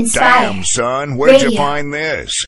Enspire. Damn, son, where'd you find this?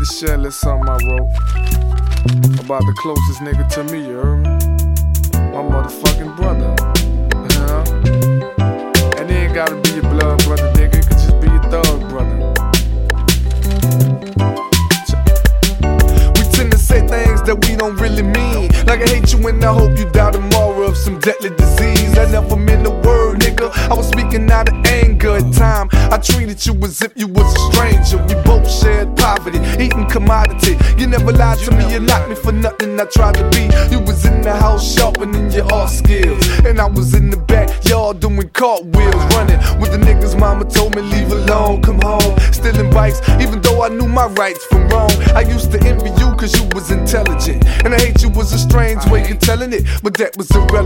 To share little something I wrote about the closest nigga to me, you heard me? My motherfucking brother. Know? And he ain't gotta be your blood brother, nigga. It could just be your thug brother. We tend to say things that we don't really mean. Like I hate you and I hope you die tomorrow of some deadly disease. I never meant the word, nigga. I was speaking out of anger at time. I treated you as if you was a stranger. We both shared poverty, eating commodity. You never lied to me, you knocked me for nothing. I tried to be. You was in the house sharpening your art skills, and I was in the backyard doing cartwheels, running with the niggas. Mama told me leave alone, come home, stealing bikes, even though I knew my rights from wrong. I used to envy you cause you was intelligent, and I hate you was a strange way of telling it, but that was irrelevant.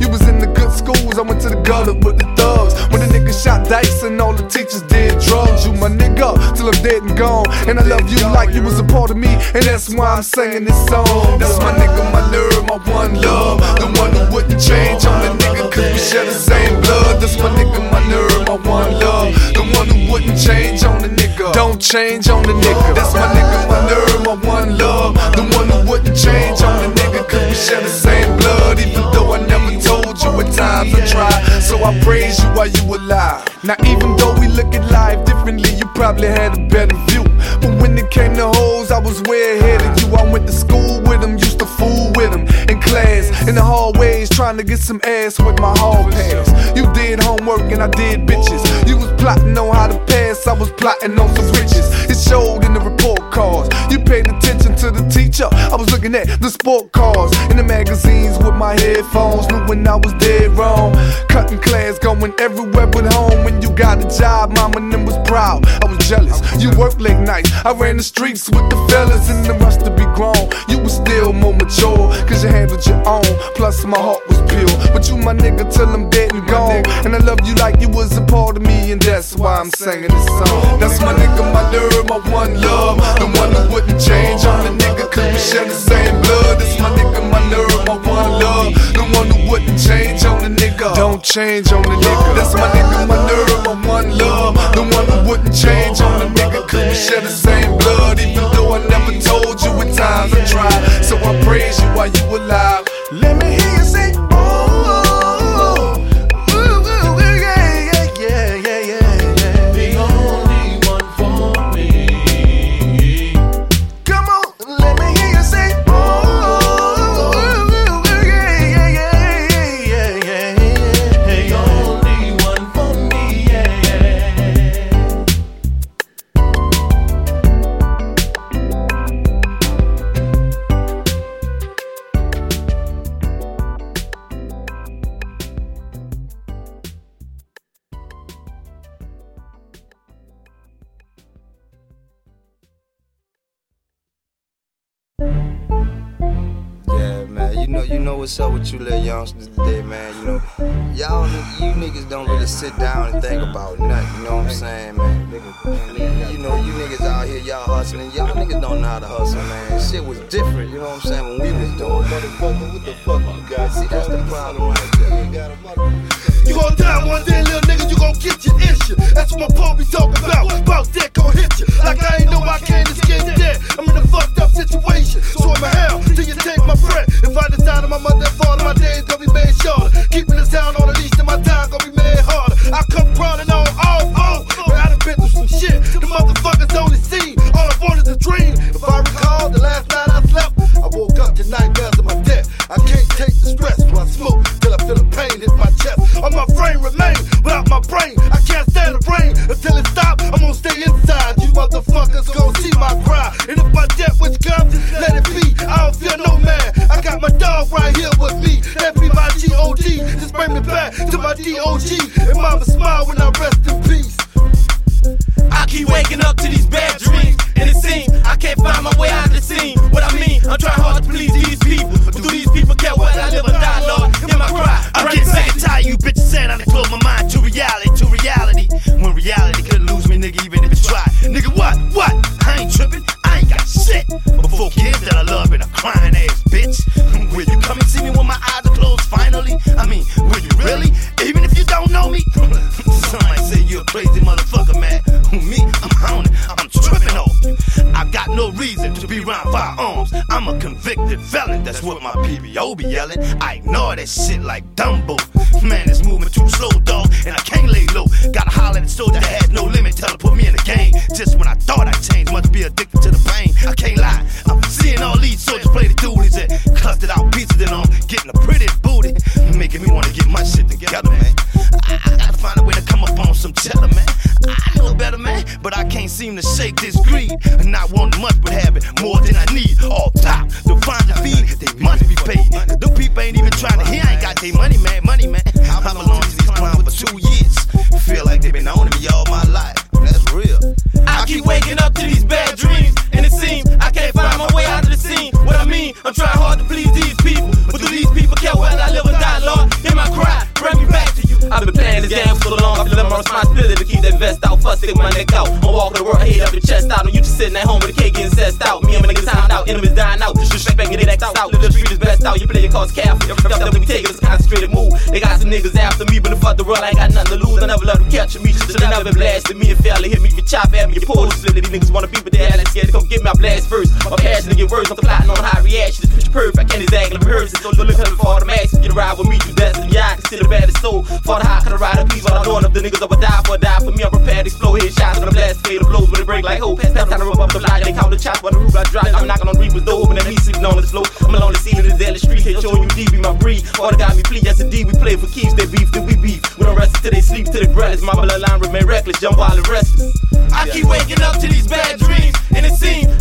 You was in the good schools, I went to the gutter with the thugs. When the niggas shot dice and all the teachers did drugs, you my nigga till I'm dead and gone. And I love you like you was a part of me, and that's why I'm singing this song. That's my nigga, my nerve, my one love, the one who wouldn't change on the nigga cause we share the same blood. That's my nigga, my nerve, my one love, the one who wouldn't change on the nigga. Don't change on the nigga. That's my nigga, my nerve, my one love, the one who wouldn't change on the nigga cause we share the same blood. Even though I never told you at times I tried, so I praise you while you alive. Now even though we look at life differently, you probably had a better view. But when it came to hoes, I was way ahead of you. I went to school with them, used to fool with them in class, in the hallways, trying to get some ass with my hall pass. You did homework and I did bitches. You was plotting on how to pass, I was plotting on some riches. It showed in the report cards. You paid attention to the teacher. I was looking at the sport cars in the magazines with my headphones. Knew when I was dead wrong. Cutting class, going everywhere but home. When you got a job, mama and was proud. I was jealous. You worked late nights. I ran the streets with the fellas and the rest to be grown. You was still more mature, cause you handled your own. Plus, my heart was pure. But you my nigga till I'm dead and gone. And I love you like you was a part of me, and that's why I'm singing this song. That's my nigga, my nerve, my one love. The one who wouldn't change on the nigga, cause we share the same blood. That's my nigga, my nerve, my one love. The one who wouldn't change on the nigga. Don't change on the nigga. That's my nigga, my nerve, my one love. The one who wouldn't change on the nigga, cause we share the same blood. Even though I never told you at times I tried. So I praise you while you alive. Let me hear you sing. Know what's up with you little youngsters today, man. You know, y'all, you niggas don't really sit down and think about nothing. You know what I'm saying, man? You know, you niggas out here, y'all hustling. Y'all niggas don't know how to hustle, man. Shit was different. You know what I'm saying? When we was doing, motherfucker, what the fuck you got? See, that's the problem right there. You gon' die one day, little nigga, you gon' get your issue. That's what my pole be talking about. About that gon' hit you. Like I ain't know I can't escape that. I'm in fucked up situation. So I'm a hell till you take my breath. If I decide on my mother and father, my days gon' be made shorter. Keeping this town on the leash and my time gon' be made harder. I come Just bring me back to my D-O-G. And mama smile when I rest in peace. I keep waking up to these bad dreams, and it seems I can't find my way out of the scene. What I mean, I'm trying hard to please these people, but do these people care what I live or die, Lord? Hear my cry. I'm Bring getting me back sick and tired you bitches saying I done close my mind to reality, to reality. When reality couldn't lose me, nigga, even if it tried. Nigga, what? What? I ain't tripping. I ain't got shit. But four kids that I love and a crying ass bitch. I mean, you really? Even if you don't know me? Some might say you're a crazy motherfucker, man. Me, I'm it. I'm tripping off you. I got no reason to be around firearms. I'm a convicted felon. That's what my PBO be yelling. I ignore that shit like Dumbo. Man, it's moving too slow, dog, and I can't lay low. Gotta holler at the soldier that had no limit. Tell her put me in the game. Just when I thought I changed, must be addicted to the pain. I can't lie. I'm seeing all these soldiers play the doolies and clustered out pieces and making me wanna get my shit together, man. I, I gotta find a way to come up on some cheddar, man. I know better, man, but I can't seem to shake this greed. Not wanting much, but having more than I need. All top, to find the feed, they must be paid. The people ain't even trying to hear, I ain't got their money, man, money, man. I belong to these clowns for two years. Feel like they've been owning me all my life. That's real. I keep waking up to these bad dreams, and it seems I can't find my way out of the scene. What I mean, I'm trying hard to please these people, I've been playing this game for so long, I feel my responsibility to keep that vest out, fuck stick my neck out. I'm walking the world, head up the chest out, and you just sitting at home with a cake getting zest out. Me and my niggas timed out, enemies dying out, disrespect get it out. The street is best you play your cards careful. Your stuff that we take is a concentrated move. They got some niggas after me, but the fuck the world, I ain't got nothing to lose. I never let them capture me, should've never been blasted me and fail to hit me, you chop at me, you pull the slip. These niggas wanna be, but they act scared to come get I blast first. My passion to get words, I'm plotting on high reaction. This bitch perfect, can't exactly rehearse. So look at for the max, get a ride with me, you best and yeah, I still the baddest soul. For the high, I ride a piece while I'm doing up the niggas would die for die for me. I'm prepared to explode head shots when I blast, the blows when it break like hope. Time to rub up the line, they call the chop on the roof, I drop. I'm knocking on Reaper's door, hoping that me sleeping on the slow. I'm alone the ceiling, the deadly street, hit showing you D be my breed. All the got me please, yes indeed, we play for keeps, they beef, then we beef. We don't rest till they sleep, till they breathless. My bloodline remain reckless, jump while the restless. I keep waking up to these bad dreams, and it seems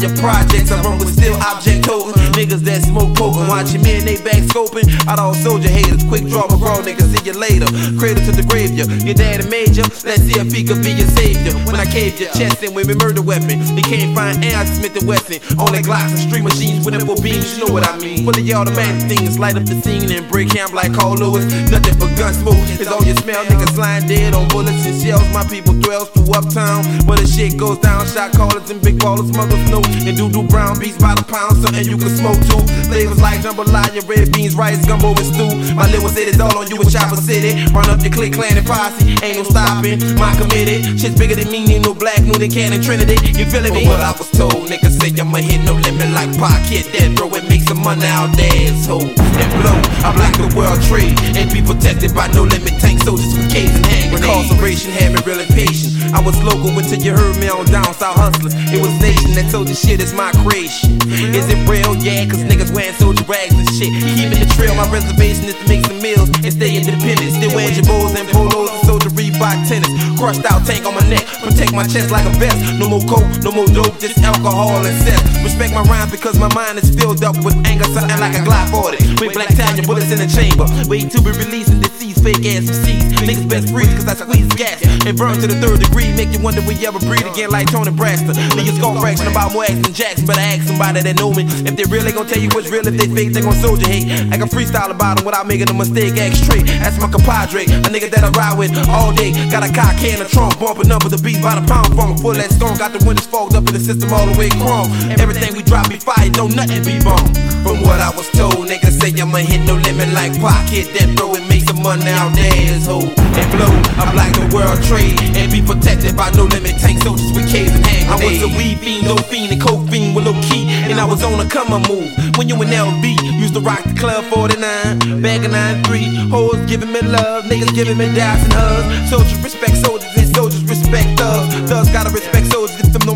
desire projects. I run with still object holding niggas that smoke poking, watching me and they back scoping. Out all soldier haters, quick draw McGraw niggas, see you later. Cradle to the grave, ya. Your daddy major, let's see if he could be your savior. When I caved your chest in with me murder weapon, can't find air, Smith and Wesson. Only Glocks and street machines with info beams, you know what I mean. Full of automatic things, light up the scene and break camp like Carl Lewis. Nothing but gun smoke, it's all you smell. Niggas lying dead on bullets and shells. My people dwells through uptown, where the shit goes down. Shot callers and big ballers, smugglers know. And do do brown beats by the pound, something you can smoke too. Flavors like jambalaya, red beans, rice, gumbo, and stew. My little city's all on you in Chopper City. Run up your click, clan, and posse. Ain't no stopping, my committed. Shit's bigger than me, need no black, new than Cannon Trinity. You feeling me? What I was told, niggas say I'ma hit no limit like pocket. Then throw and make some money out there, so and blow. I block the world trade and be protected by no limit tank soldiers with K's and hand. Incarceration had me real impatient. I was local until you heard me on down south hustlers. It was nation that told you shit is my creation. Is it real? Yeah, cause niggas wearing soldier rags and shit. Keeping the trail, my reservation is to make some meals and stay independent. Still wearing your bows and polos Reebok tennis. Crushed out tank on my neck, protect my chest like a vest. No more coke, no more dope, just alcohol and sex. Respect my rhymes because my mind is filled up with anger, something like a Glock 40. With black Italian bullets in the chamber. Wait to be released and deceased, fake ass MCs. Niggas best freeze cause I squeeze gas and burn to the third degree. Make you wonder will you ever breathe again like Toni Braxton. Niggas skull fraction about more action Jackson, but I ask somebody that know me. If they really gon' tell you what's real, if they fake, they gon' soldier hate. I can freestyle about them without making a mistake, act straight. That's my compadre, a nigga that I ride with all day. Got a cock can, a trunk, bumping up with the beat by the pound funk. Full that storm, got the windows fogged up in the system all the way chrome. Everything we drop be fire, don't nothing be bomb. From what I was told, niggas say I'ma hit no limit like pocket, then throw and make some money out there, ho. And blow, I'm like the world trade, and be protected by no limit tank soldiers with K's and hand grenades. I was a weed fiend, no fiend, and coke fiend with no key, and I was on a come on move. When you in LB, used to rock the club 49, bag of 93, hoes giving me love, niggas giving me dabs and hugs. Soldiers respect soldiers, and soldiers respect thugs. Thugs gotta respect soldiers if them don't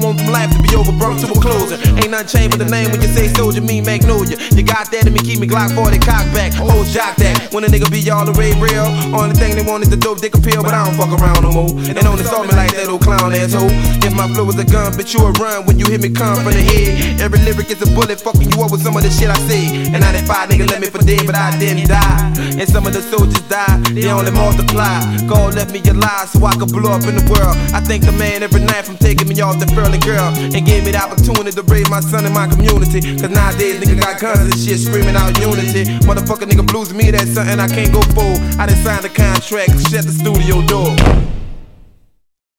want them life to be over, burnt to a closure. Ain't nothing changed with the name when you say soldier, me magnolia. You got that in me, keep me Glock 40 cock back, hoes jock that. When a nigga be all the way real, only thing they want is the dope dick appeal, but I don't fuck around no more. And don't insult me like that old clown asshole. If my flow is a gun, bitch, you a run when you hit me come from the head. Every lyric is a bullet, fucking you up with some of the shit I say. And 95 nigga left me for dead, but I didn't die. And some of the soldiers died, they only multiply. God left me alive so I could blow up in the world. I thank the man every night from taking me off the girl and gave me the opportunity to raise my son in my community. Cause nowadays nigga got guns and shit screaming out unity. Motherfucker nigga blues me, that's something I can't go for. I done signed a contract, shut the studio door.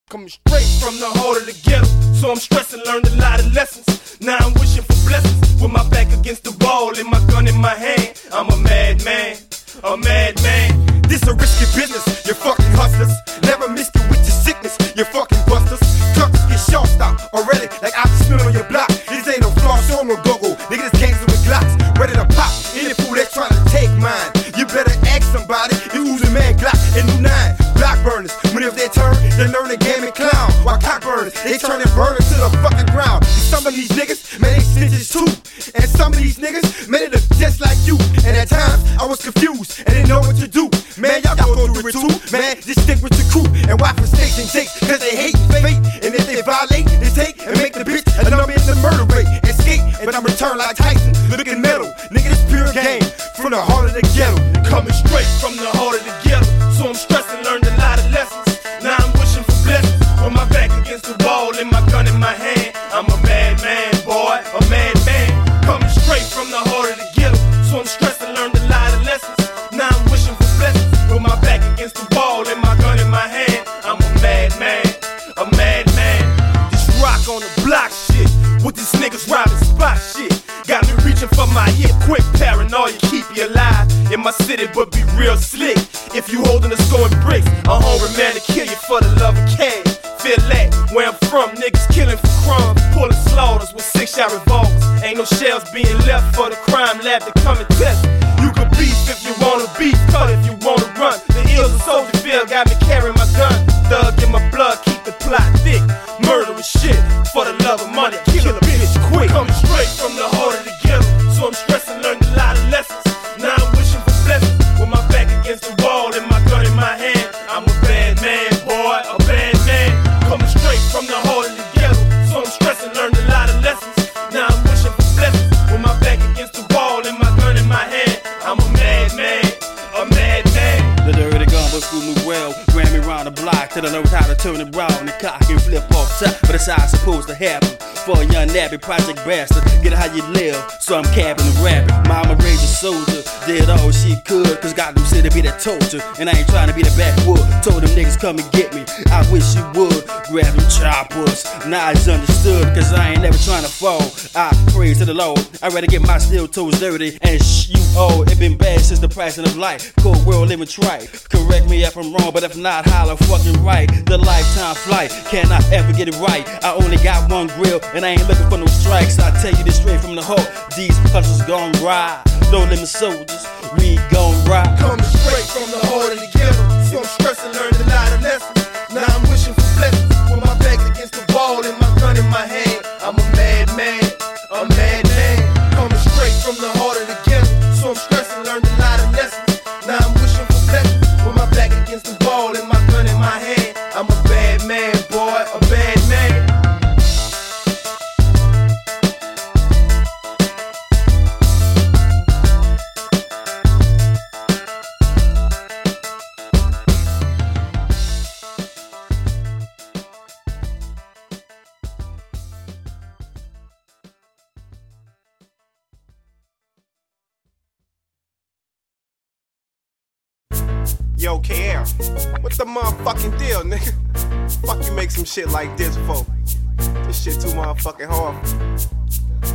Coming straight from the heart of the ghetto. So I'm stressing, learned a lot of lessons. Now I'm wishing for blessings. With my back against the wall and my gun in my hand. I'm a madman, a madman. This a risky business, you fucking hustlers. Never miss you with your sickness, you fucking busters. Trucks get short stopped already, like I just spit on your block. This ain't no floss or no go-go. Nigga, this gangster with glocks, ready to pop. Any fool that's trying to take mine. You better ask somebody, you a man Glock and new nine. Block burners, when if they turn, they learn the game and clown. While cock burners, they turn and to the fucking ground. And some of these niggas, man, they snitches too. And some of these niggas, man, they look just like you. And at times, I was confused and didn't know what to do. Man, y'all go through it too. Man, just stick with your crew and watch mistakes and takes, cause they hate fate. I'm like Tyson, looking metal. Nigga, this pure game from the heart of the ghetto. Coming straight from the heart you alive in my city, but be real slick. If you holding the scoring bricks, a hungry man to kill you for the love of cash. Feel that where I'm from, niggas killing for crumbs, pulling slaughters with six shot revolvers. Ain't no shells being left for the crime lab to come and test. You can beef if you wanna beef, cut if you Nappy project bastard, get how you live. So I'm capping and rapping. Mama raised a soldier, did all she could, cause got them said to be that torture. And I ain't trying to be the backwood. Told them niggas come and get me. I wish you would. Grab them choppers. Now it's understood, cause I ain't never trying to fall. I praise to the Lord. I'd rather get my steel toes dirty and sh you all. It been bad since the pricing of life. Cold world living trite. Correct me if I'm wrong, but if not, holler fucking right. The lifetime flight, cannot ever get it right. I only got one grill, and I ain't looking for no strikes. I tell you this straight from the heart. These hustlers gon' ride. No limit soldiers, we gon' ride. Coming straight from the heart of the some shit like this for? This shit too motherfucking hard.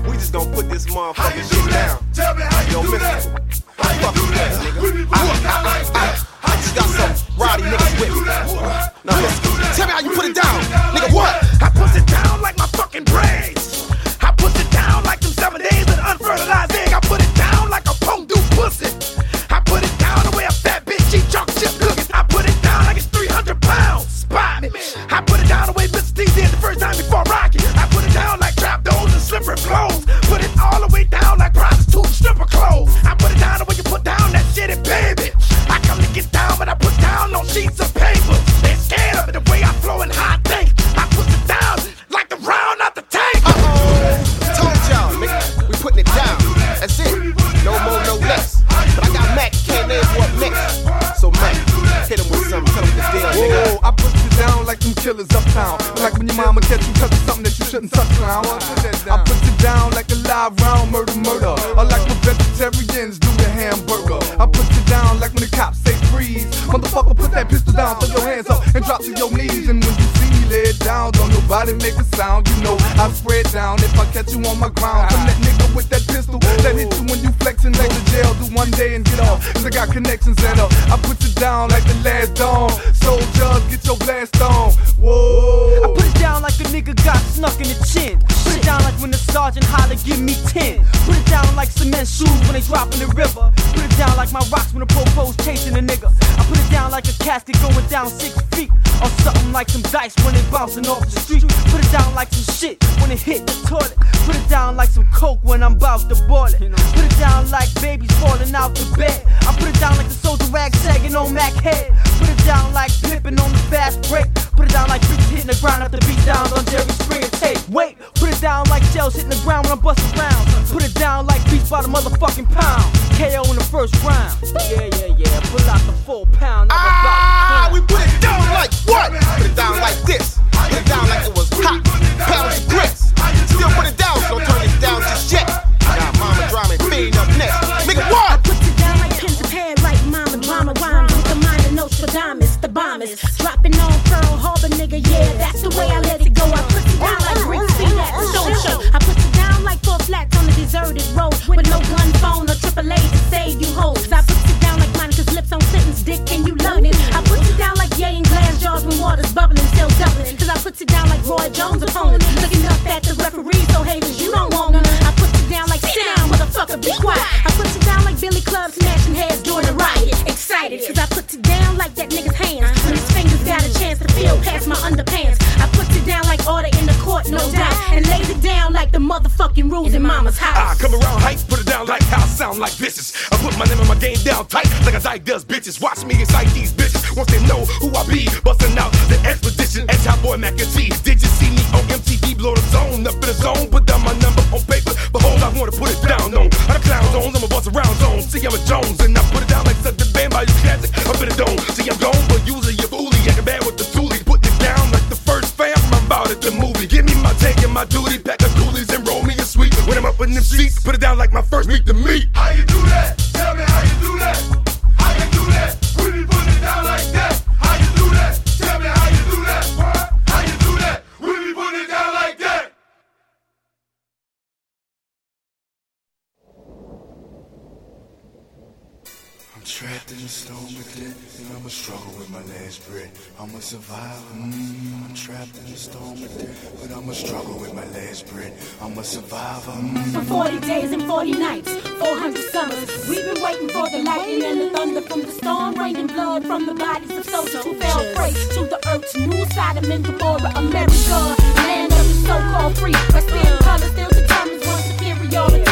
We just gonna put this motherfucking shit down. Tell me how you Yo, do mister, that. How you fuck do that? nigga. We be I, I, like I, that. I just got some rowdy niggas with me. Now listen, tell me how you put it down, nigga. What? I put it down like my fucking brains. I put it down like them seven days of unfertilized egg. I put it down like a pong do pussy. Slippery clothes. Put it all the way down like prostitute stripper clothes. I put it down the way you put down that shitty baby. I come to get down, but I put down on sheets of like them killers uptown. Like when your mama catch you touching something that you shouldn't touch around. I put you down like a live round murder, murder. Or like when vegetarians do the hamburger. I put you down like when the cops say freeze. Motherfucker, put that pistol down, throw your hands up and drop to your knees. And when you down, don't nobody make a sound. You know I spread down if I catch you on my ground. I'm that nigga with that pistol that hit you when you flexing like the jail. Do one day and get off. Cause I got connections and up. I put you down like the last dawn. Soldiers, get your blast on. Whoa. I put it down like a nigga got snuck in the chin. Put it down like when the sergeant holler, give me 10. Put it down like cement shoes when they drop in the river. Put it down like my rocks when the popo's chasing a nigga. I put it down like a casket going down six feet. Or something like some dice when they bouncing off the street. Put it down like some shit when it hit the toilet. Put it down like some coke when I'm about to boil it. Put it down like babies falling out the bed. I put it down like the soldier rag sagging on Mac head. Put it down like Pippen on the fast break. Put it down like bitches hitting the ground after beat downs on Jerry Springer tape. Wait, put it down like shells hitting the ground when I'm busting rounds. Put it down like beats by the motherfucking pound. KO in the first round. Yeah, yeah, yeah. Pull out the full pound. Ah, we put it down like what? Put it down like this. Put it down like it was hot. Pounds of grits. Still put it down, so don't turn it down just yet. Got mama drama and fiend up next. Nigga, what? I put it down like pins and pad, like mama drama rhyme. With the mind of Nostradamus, the. Dropping on Pearl Harbor, nigga, yeah, that's the way I let it go. I put it down like Rick Speed at the show show. I put it down like four flats on a deserted road. With no gun phone or AAA to save you hoes. I like a dyke does bitches. Watch me incite these of them. For 40 days and 40 nights, 400 summers, we've been waiting for the lightning and the thunder from the storm, raining blood from the bodies of soldiers who fell prey to the earth's new side of Mendelbora, America, land of the so-called free, where skin color still determines one's superiority.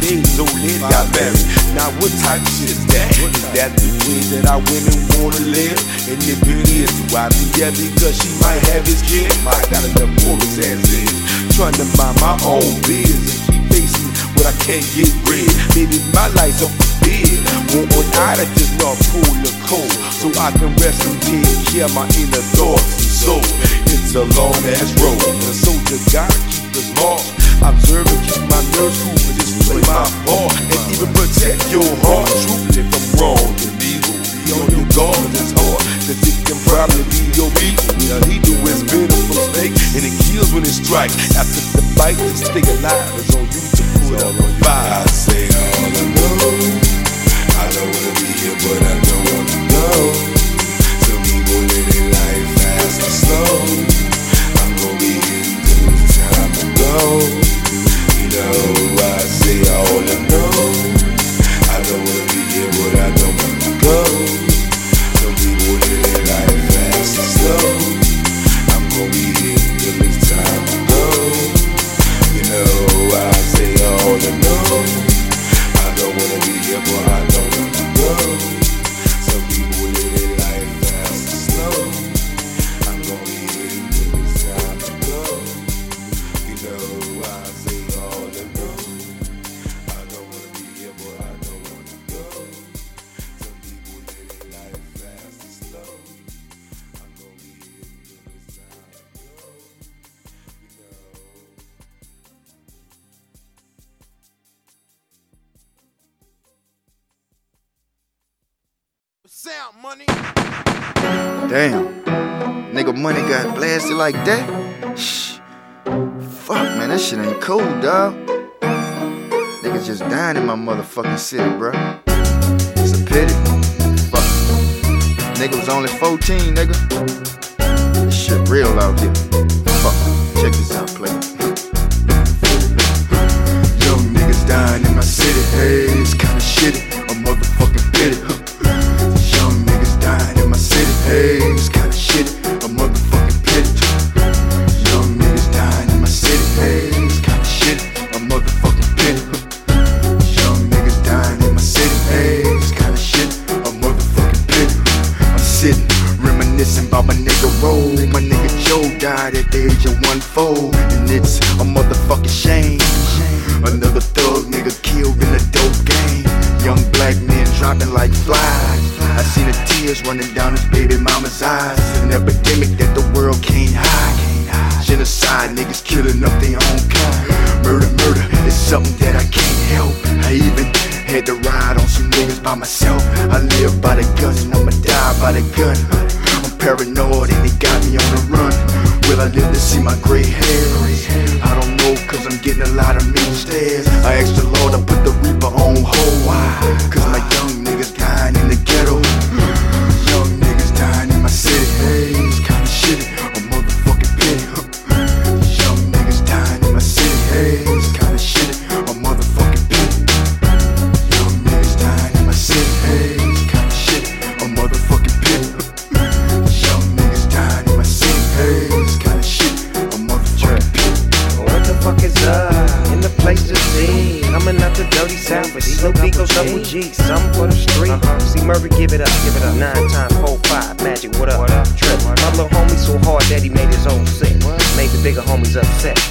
things old lady got married. Now what type of shit is that? Is that the way that our women wanna live? And if it is, why be yeah, because she might have his kid? My got enough for his ass in. Trying to mind my own business. Keep facing what I can't get rid. Maybe my life's a forbid. Want one out of this not cool the cold. So I can rest and take care my inner thoughts and soul. It's a long ass road. The soldier gotta keep his mark. Observe and keep my nerves cool. But it's my and even protect your heart. Truth if I'm wrong and evil, be on your guard in this heart, can probably be your. Now he do his snake, and it kills when it strikes. After the bite, to stay alive on you to put on. I say all I know, I don't wanna be here, but I don't wanna know. Some people living life fast and slow. I'm gonna be here till the time I go. got me on the run. Will I live to see my gray hair? I don't know, cause I'm getting a lot of mean stares. I asked the Lord, to put the reaper on hold. Why? Cause my young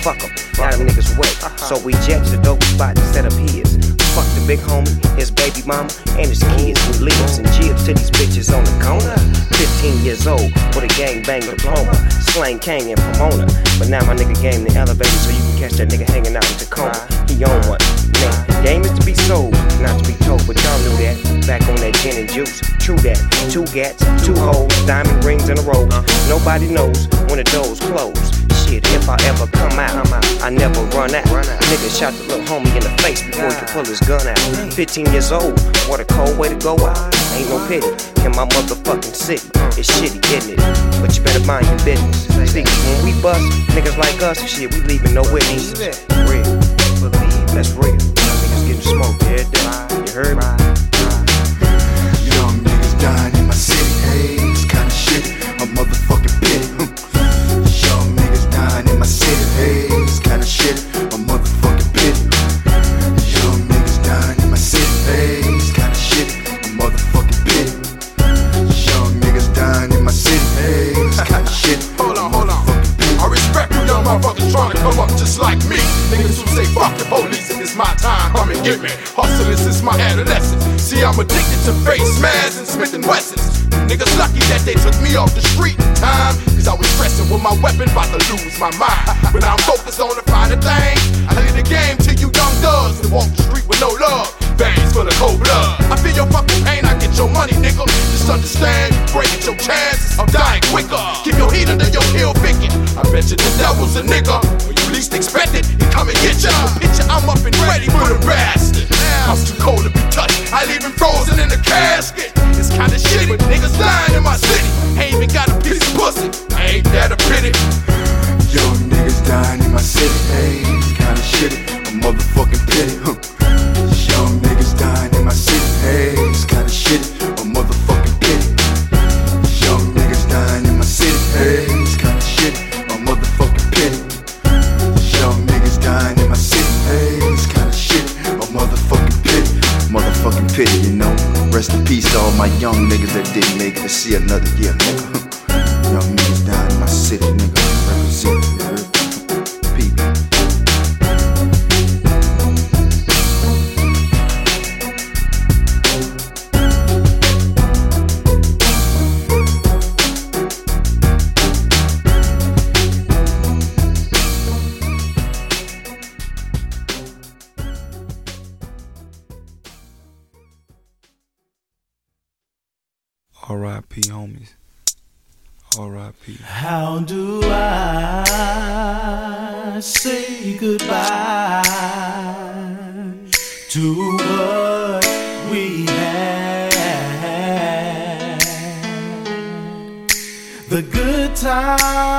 Fuck 'em. Now them niggas wet. Uh-huh. So we jet to the dope spot and set up his. Fuck the big homie, his baby mama, and his kids with leaves and jibs to these bitches on the corner. 15 years old with a gang bang diploma. Slang Kang and Pomona. But now my nigga game the elevator so you can catch that nigga hanging out in Tacoma. He on one. Man, game is to be sold, not to be told, but y'all knew that. Back on that gin and juice. True that. Two gats, two hoes, diamond rings in a row. Nobody knows when the doors close. If I ever come out, I never run out. Nigga shot the little homie in the face before he could pull his gun out. 15 years old, what a cold way to go out. Ain't no pity in my motherfucking city. It's shitty, isn't it? But you better mind your business. See, when we bust, niggas like us, shit, we leaving no witnesses. Real, believe that's real. Niggas getting smoked every day. You heard me? Like me. Niggas who say fuck the police and it's my time, come and get me. Hustling since my adolescence. See, I'm addicted to face masks and Smith and Wessons. Niggas lucky that they took me off the street in time. Cause I was stressing with my weapon, about to lose my mind. But I'm focused on the finer things. I leave the game to you young thugs that walk the street with no love. Veins full of cold blood. I feel your fucking pain, I get your money, nigga. Just understand, breaking your chances of dying quicker. Keep your heat under your heel picking. I bet you the devil's a nigga. When you least expect it, he come and get ya. Picture I'm up and ready for the bastard. I'm too cold to be touched. I leave him frozen in the casket. It's kinda shitty, but niggas dying in my city. Ain't even got a piece of pussy. Ain't that a pity? Young niggas dying in my city, it's kinda shitty. A motherfucking pity. huh. Young niggas it's kinda shitty. A motherfucking pity. Young niggas dying in my city, kinda shitty. A motherfucking pity. Young niggas dying in my city, kinda shitty. A motherfucking pity. Motherfucking you know. Rest in peace to all my young niggas that didn't make it to see another year. Young niggas dying in my city, R.I.P. homies. R.I.P. How do I say goodbye to what we had? The good times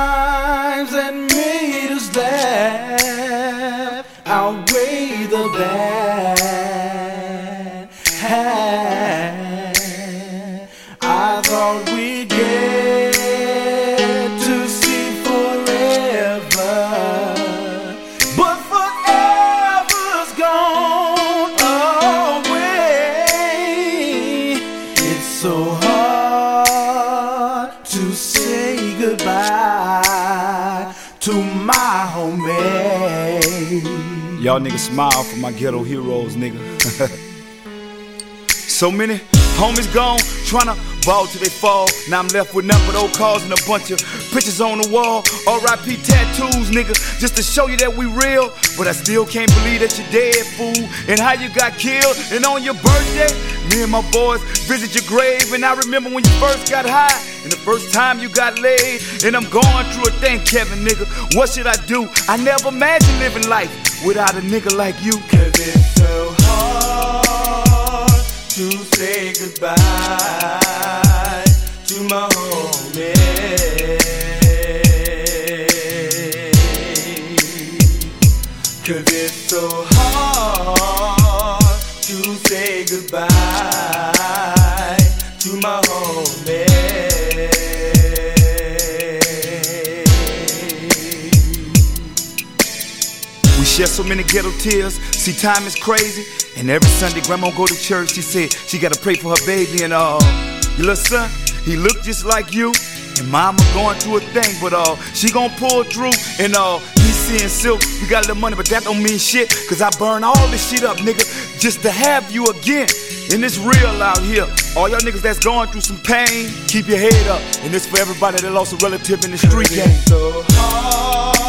Y'all niggas smile for my ghetto heroes, nigga. so many homies gone, tryna ball till they fall. Now I'm left with nothing but old cars and a bunch of pictures on the wall. RIP tattoos, nigga, just to show you that we real. But I still can't believe that you're dead, fool. And how you got killed. And on your birthday, me and my boys visit your grave. And I remember when you first got high. And the first time you got laid. And I'm going through a thing, Kevin, nigga. What should I do? I never imagined living life without a nigga like you. Cause it's so hard to say goodbye to my homie. Cause it's so hard Share so many ghetto tears. See, time is crazy. And every Sunday, grandma go to church. She said she gotta pray for her baby and uh, your little son. He looked just like you. And mama going through a thing, but uh, she gon' pull through. And all. uh, seeing silk, we got a little money, but that don't mean shit. Cause I burn all this shit up, nigga, just to have you again. And it's real out here. All y'all niggas that's going through some pain, keep your head up. And this for everybody that lost a relative in the street game. so hard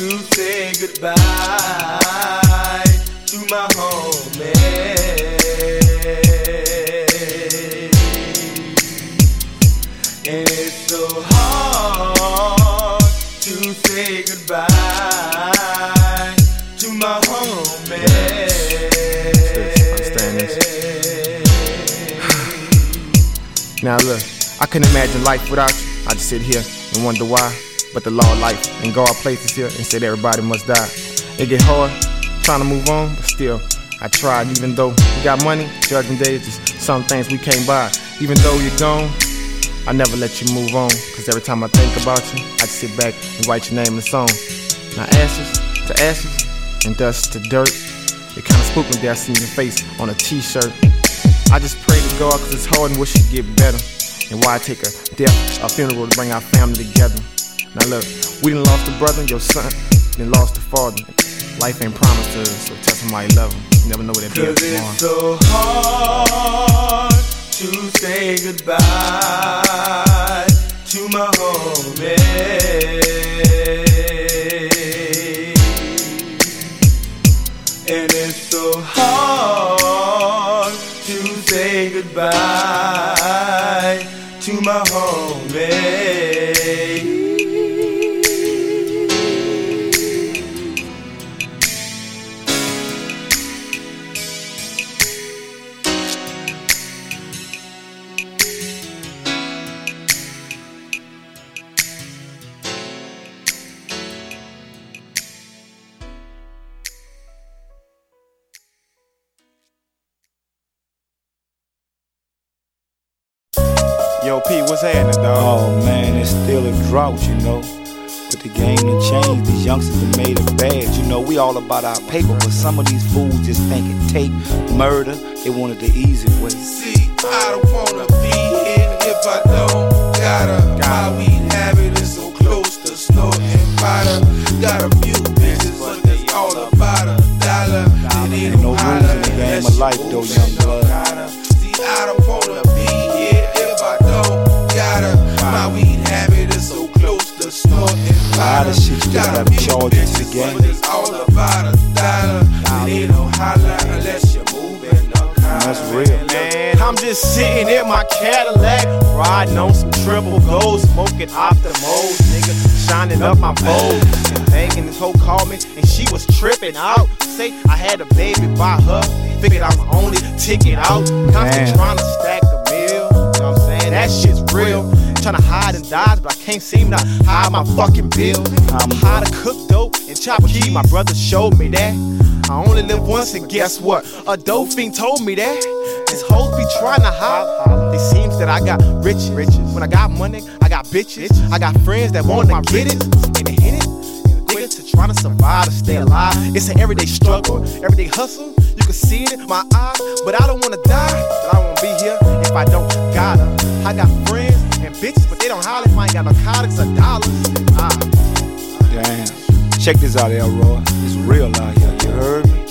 to say goodbye to my homie. And it's so hard to say goodbye to my homie. Now look, I couldn't imagine life without you. I just sit here and wonder why. But the law of life and God places here and said everybody must die. It get hard trying to move on, but still I tried. Even though we got money, judgment day is just some things we can't buy. Even though you're gone, I never let you move on. Cause every time I think about you, I just sit back and write your name in the song. Now ashes to ashes and dust to dirt. It kinda spooked me that I seen your face on a t-shirt. I just pray to God cause it's hard and wish it get better. And why I take a death, a funeral to bring our family together. Now look, we done lost a brother, your son, then lost a father. Life ain't promised to us, so tell somebody love them. You never know what that be tomorrow. it's so hard to say goodbye to my homie. And it's so hard to say goodbye to my homie. Drought, you know. But the game done changed. These youngsters have made it bad. You know, we all about our paper, but some of these fools just think it take murder. They wanted the easy way. See, I don't wanna be here if I don't gotta. My weed habit is so close to snorting fire. Got a few bitches, but they all about a dollar. They Ain't no rules in the game of life, though, young blood. See, I don't wanna be here if I don't gotta. My weed habit is so to snorting A shit you Got a gotta into the game. it's all about a dollar. They don't unless you're moving no. That's real. Man, I'm just sitting in my Cadillac, riding on some triple gold, smoking Optimos, nigga, shining up my bowl. And thinking this hoe called me, and she was tripping out. Say I had a baby by her, figured I was only ticket out. Constantly trying to stack the meal, you know what I'm saying? That shit's real. Trying to hide and dodge, but I can't seem to hide my fucking bill. I'm how to cook dope and chop key. My brother showed me that. I only live once, and guess what? A dope fiend told me that. These hoes be trying to hide. It seems that I got riches. When I got money, I got bitches. I got friends that want to get it and they hit it. Nigga to trying to survive to stay alive. It's an everyday struggle, everyday hustle. You can see it in my eyes, but I don't wanna die. But I won't be here if I don't gotta. I got friends and bitches, but they don't holler if I ain't got narcotics or dollars. Ah. Damn. Check this out, Elroy. It's real out here. You heard me?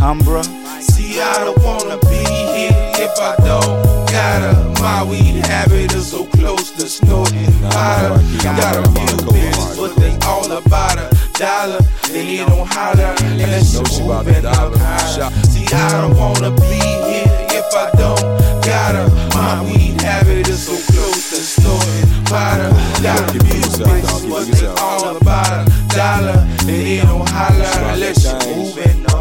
Humbra. See, I don't wanna be here if I don't gotta. My weed habit is so close to snorting fire. Got a few bitches, but they all about a dollar. And they don't holler unless you moving up higher. See, I don't wanna be here if I don't gotta. My weed habit is so close to snorting fire. Got a few bitches, but they all about a dollar. And they don't holler unless you moving.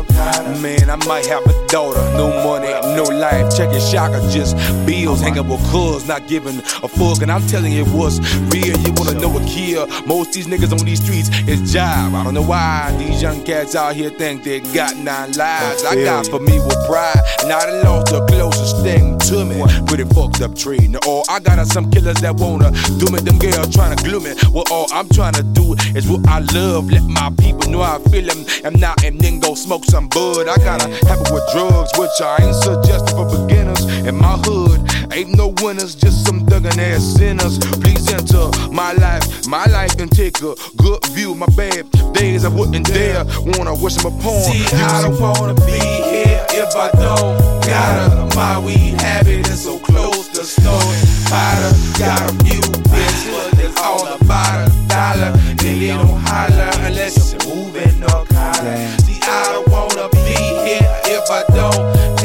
Man, I might have a daughter, no money, no life. Checking shocker, just bills, hanging with cuz, not giving a fuck. And I'm telling you what's real. You wanna know what kill most these niggas on these streets is job. I don't know why these young cats out here think they got nine lives. I got for me with pride, and I lost the closest thing to me. Pretty fucked up trading. Or I got some killers that wanna do me, them girls trying to glue me. Well, all I'm trying to do is what I love. Let my people know I feel them. And now and then go smoke some bud. I gotta a habit with drugs, which I ain't suggesting for beginners. In my hood, ain't no winners, just some thuggin' ass sinners. Please enter my life, my life can take a good view. My bad days I wouldn't dare wanna wish them upon. See, I don't wanna be here if I don't gotta. My weed habit is so close to snorting powder. Got a few bits, but it's all about a dollar. They don't holler unless you're moving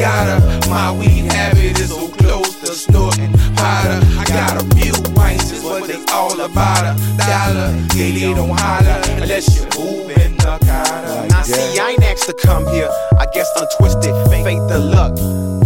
gotta. My weed habit is so close to snorting powder. I got all about a dollar. Yeah, they don't holler unless you're moving no collar. Now see, I ain't asked to come here. I guess untwisted, faith the luck.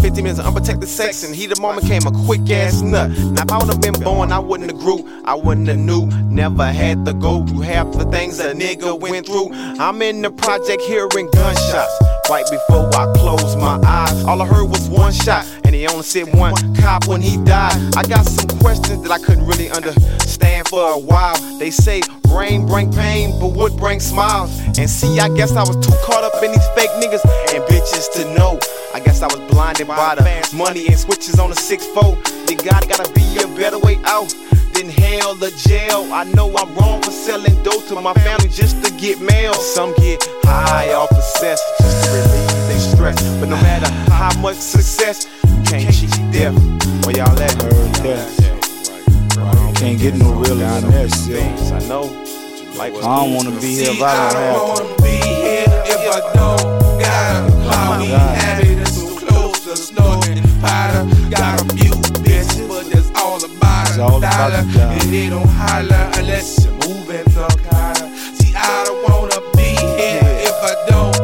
50 minutes of unprotected sex, and he the moment came a quick ass nut. Now if I would've been born, I wouldn't have grew, I wouldn't have knew. Never had to go through half the things a nigga went through. I'm in the project hearing gunshots. Right before I closed my eyes, all I heard was one shot, and he only said one cop when he died. I got some questions that I couldn't really understand for a while. They say rain bring pain, but wood bring smiles. And see, I guess I was too caught up in these fake niggas and bitches to know. I guess I was blinded by the money and switches on the 6-4. You gotta, gotta be a better way out than hell or jail. I know I'm wrong for selling dope to my family just to get mail. Some get high off of cess just to their stress. But no matter how much success, you can't cheat death. Where y'all at? Heard that. Can't get no realer than that shit. I know. Like, I don't wanna be here if I don't have to. wanna be here if I don't gotta. Oh my weed habit is so close to snorting powder. Got a few bitches, but that's all about a all about dollar. And they don't holler unless you're moving the collar. See, I don't wanna be here if I don't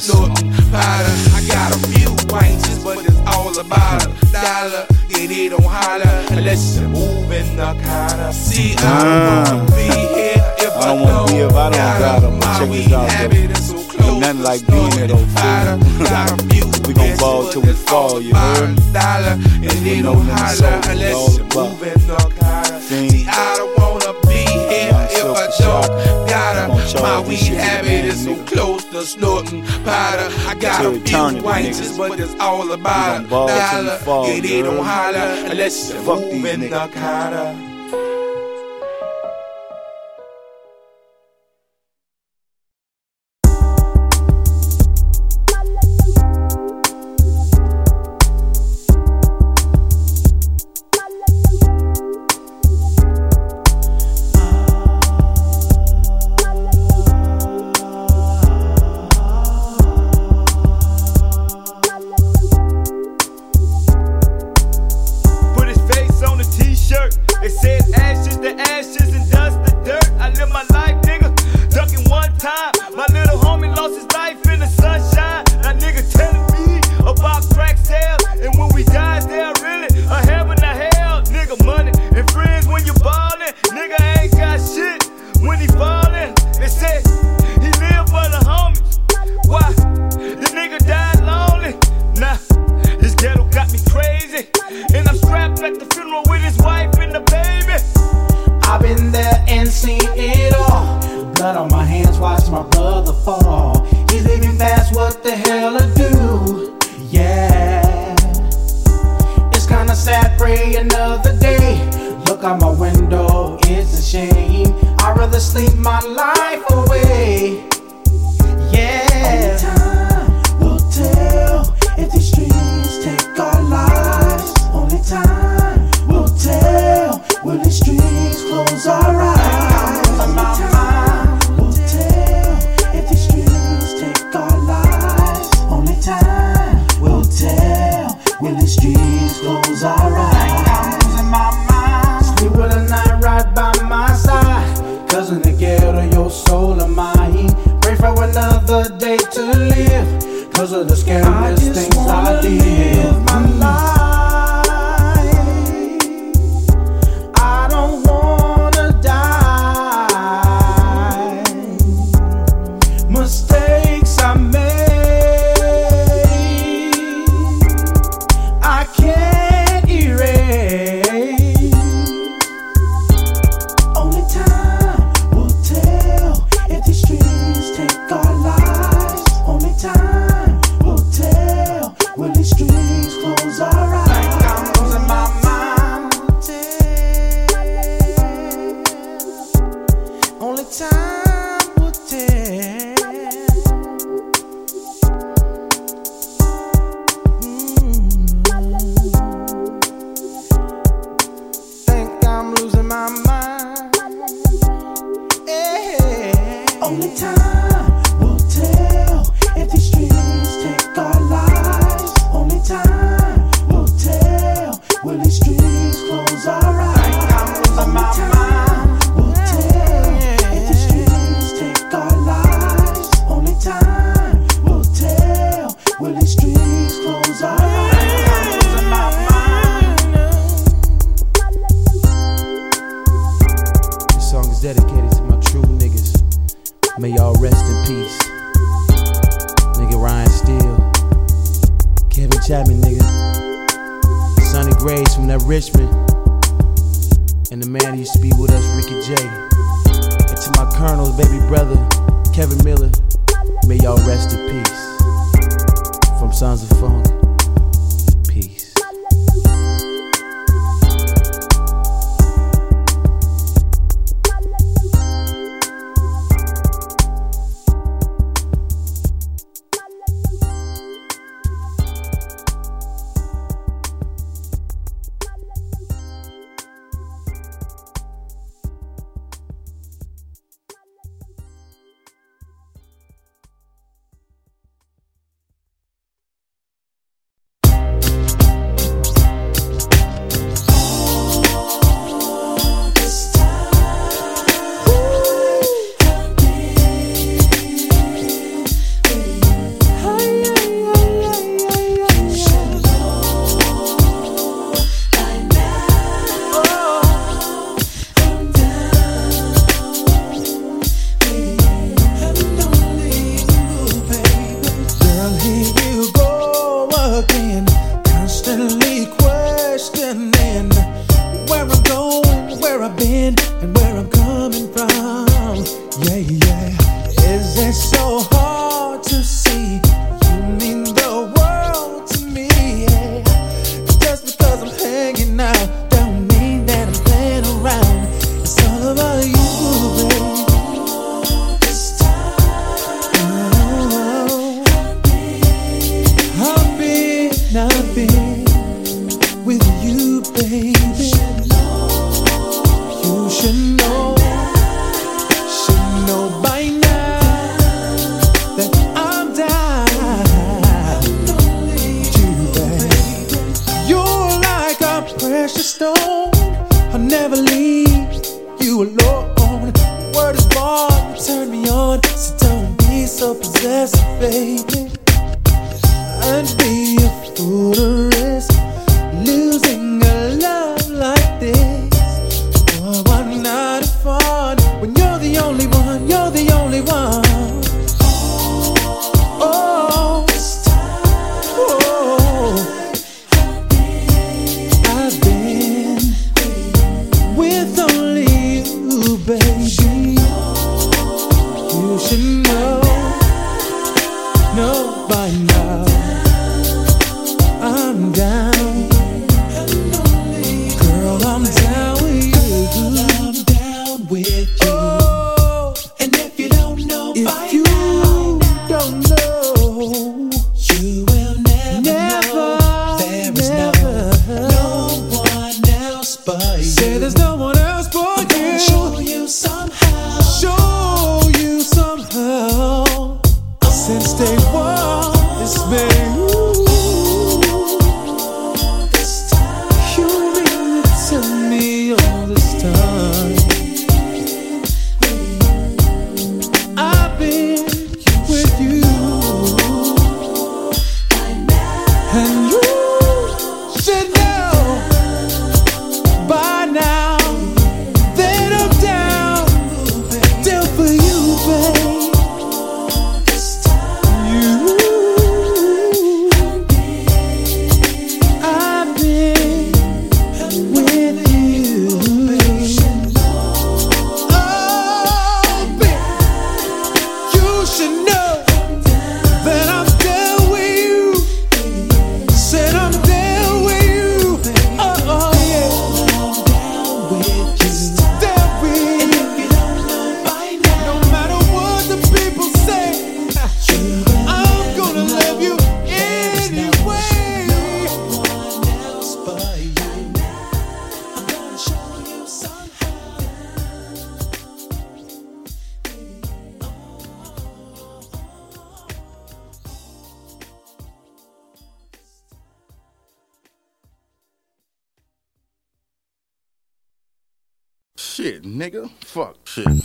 snorting powder. I got a few but it's all about a dollar. Yeah, they don't holler unless you're moving the collar. See, I ah. don't wanna be here if I don't wanna be if I don't got 'em. But check this out though. Nothing like being fool. we gon' ball till we fall, you heard? dollar and they We don't know them holler unless you're moving the collar. See, I don't wanna be here if I don't. My weed habit is so close to snorting powder. I got a few whites, but it's all about We gon' ball till we dollar. Yeah, they don't holler unless you're moving the niggas.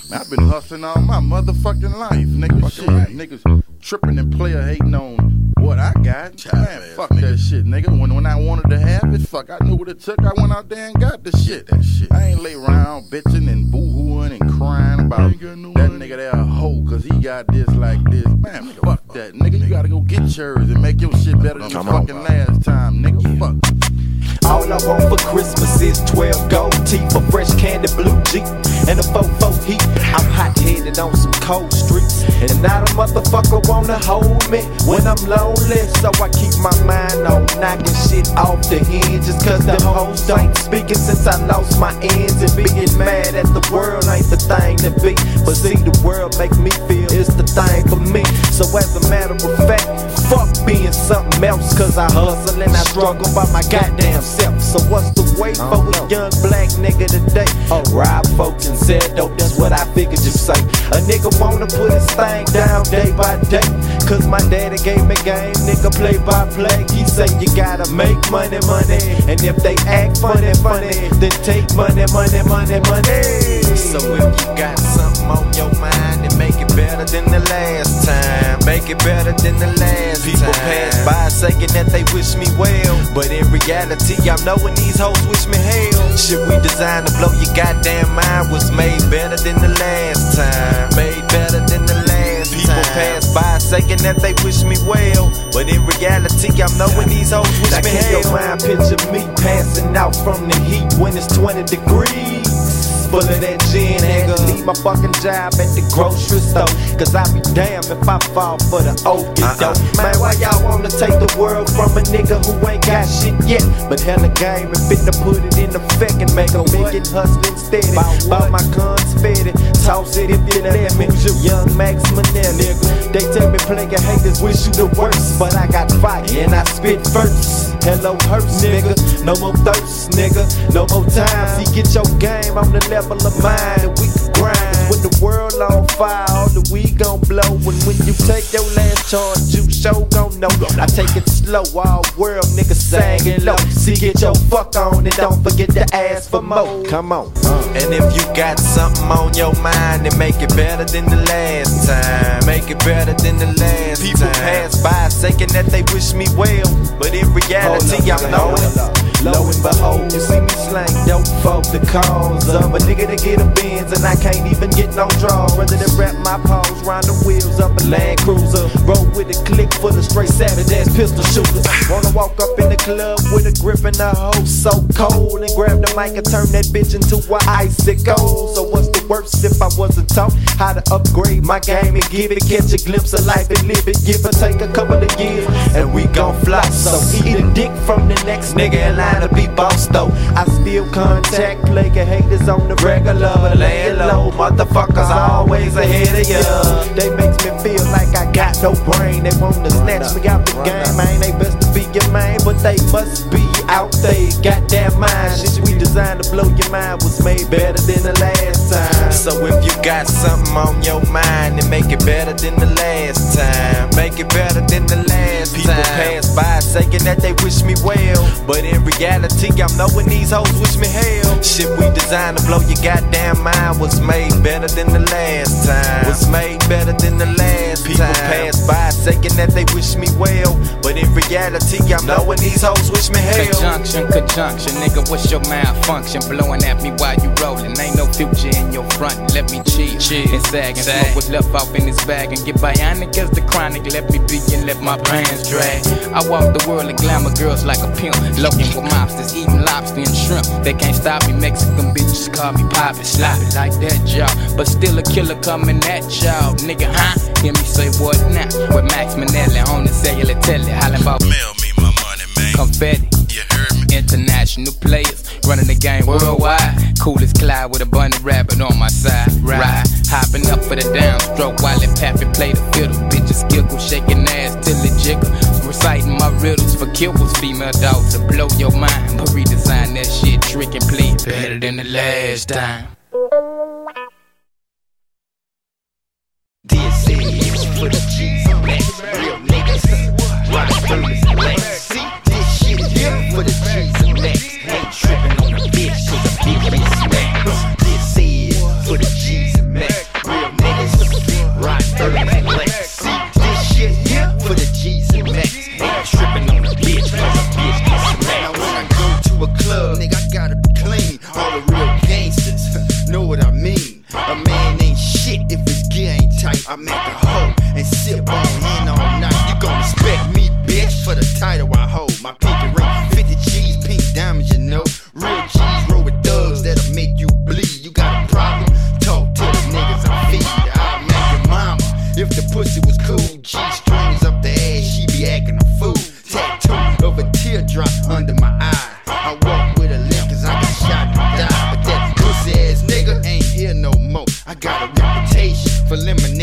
Man, I've been hustling all my motherfucking life, nigga. Shit, niggas tripping and player hating on what I got. Man, fuck that shit, nigga. When when I wanted to have it, fuck, I knew what it took. I went out there and got the shit. That shit. I ain't lay around bitching and boo-hooing and crying about no that nigga there a hoe cause he got this like this. Man, nigga, fuck that, nigga. You gotta go get yours and make your shit better than the fucking last time, nigga. Fuck. All I want for Christmas is 12 gold teeth, a fresh candy blue Jeep, and a 4-4 heat. I'm hot headed on some cold streets, and not a motherfucker wanna hold me when I'm lonely. So I keep my mind on knocking shit off the hinges, cause the hoes ain't speaking since I lost my ends. And being mad at the world ain't the thing to be, but see, the world make me feel it's the thing for me. So as a matter of fact, fuck being something else, cause I hustle and I struggle by my goddamn self. So what's the wait for a uh-huh. young black nigga today? Oh, rob folks and said dope, that's what I figured you say. A nigga wanna put his thing down day by day. Cause my daddy gave me game, nigga play by play. He say you gotta make money, money. And if they act funny, funny, then take money, money, money, money. So if you got something on your mind, then make it better than the last time. Make it better than the last time. People time. pass by saying that they wish me well. But in reality, I'm knowing these hoes wish me hell. Shit we designed to blow your goddamn mind was made better than the last time. Made better than the last time. People pass by saying that they wish me well. But in reality, I'm knowing these hoes wish now me hell. your mind picture me passing out from the heat when it's 20 degrees. Full of that gin, nigga. Leave my fucking job at the grocery store. Cause I be damned if I fall for the okie uh-uh. doke. Man, why y'all wanna take the world from a nigga who ain't got shit yet? But hella game and fit to put it in effect and make a million hustling steady. Bout my guns fitted. Toss it if you let me. Young Max Manel, nigga. They tell me player haters wish you the worst. But I got fire and I spit first. Hello, hurts, nigga. No more thirst, nigga. No more time. See, get your game on the level of mine and we can grind. 'Cause When the world on fire, all the weed gon' blow. And when you take your last charge, you show gon' know. I take it slow, all world niggas singing low. See, get your fuck on and don't forget to ask for more. Come on. And if you got something on your mind, then make it better than the last time. Make it better than the last time. People pass by saying that they wish me well, but in reality, I'm knowing. Lo and behold, you see me slang dope for the cause of a nigga to get a Benz and I can't even get no draw. Rather than wrap my paws round the wheels of a Land Cruiser. Roll with a click for the straight savage ass pistol shooters. Wanna walk up in the club with a grip and a hoe so cold and grab the mic and turn that bitch into a icicle. So what's the worst if I wasn't taught how to upgrade my game and give it, catch a glimpse of life and live it. Give or take a couple of years and we gon' fly. So eat a dick from the next nigga in line to be boss though. I still contact player haters on the regular, but laying low. Motherfuckers always ahead of ya. They makes me feel like I got no brain. They wanna snatch me out the game, man. They best to be your man, but they must be out they got goddamn mind. Shit we designed to blow your mind was made better than the last time. So if you got something on your mind, then make it better than the last time. Make it better than the last People time. People pass by saying that they wish me well, but in reality, I'm knowing these hoes wish me hell. Shit we designed to blow your goddamn mind was made better than the last time. Was made better than the last time. People time. pass by saying that they wish me well, but in reality, I'm knowing these hoes wish me hell. Conjunction, conjunction, nigga, what's your malfunction? Blowing at me while you rolling. Ain't no future in your front. Let me cheat, chill. and sag and smoke what's left off in this bag and get bionic as the chronic. Let me be and let my pants drag. I walk the world of glamour girls like a pimp, looking for mobsters, eating lobster and shrimp. They can't stop me. Mexican bitches call me poppin', sloppy like that, y'all. But still a killer coming at y'all, nigga, huh? Hear me say what now? With Max Manelli on the cellular telly, hollering about mail me. Confetti. You heard me. International players running the game worldwide. Coolest as Clyde with a bunny rabbit on my side. Ride, hopping up for the downstroke while it Pappy play the fiddle. Bitches giggle, shaking ass till it jiggle. Reciting my riddles for kills, female dogs to blow your mind. But redesign that shit, trick and play better than the last time. This is for the G's and real niggas. Rise furnace and Lex. service flex. See, this shit here for the G's and Macs. Ain't tripping on a bitch, cause a bitch get smacked. Now when I go to a club, nigga, I gotta be clean. All the real gangsters know what I mean. A man ain't shit if his gear ain't tight. I'm at the hoe and sit on in all night. You gon' respect me, bitch, for the title teardrop under my eye. I walk with a limp cause I got shot and died. But that pussy ass nigga ain't here no more. I got a reputation for lemonade.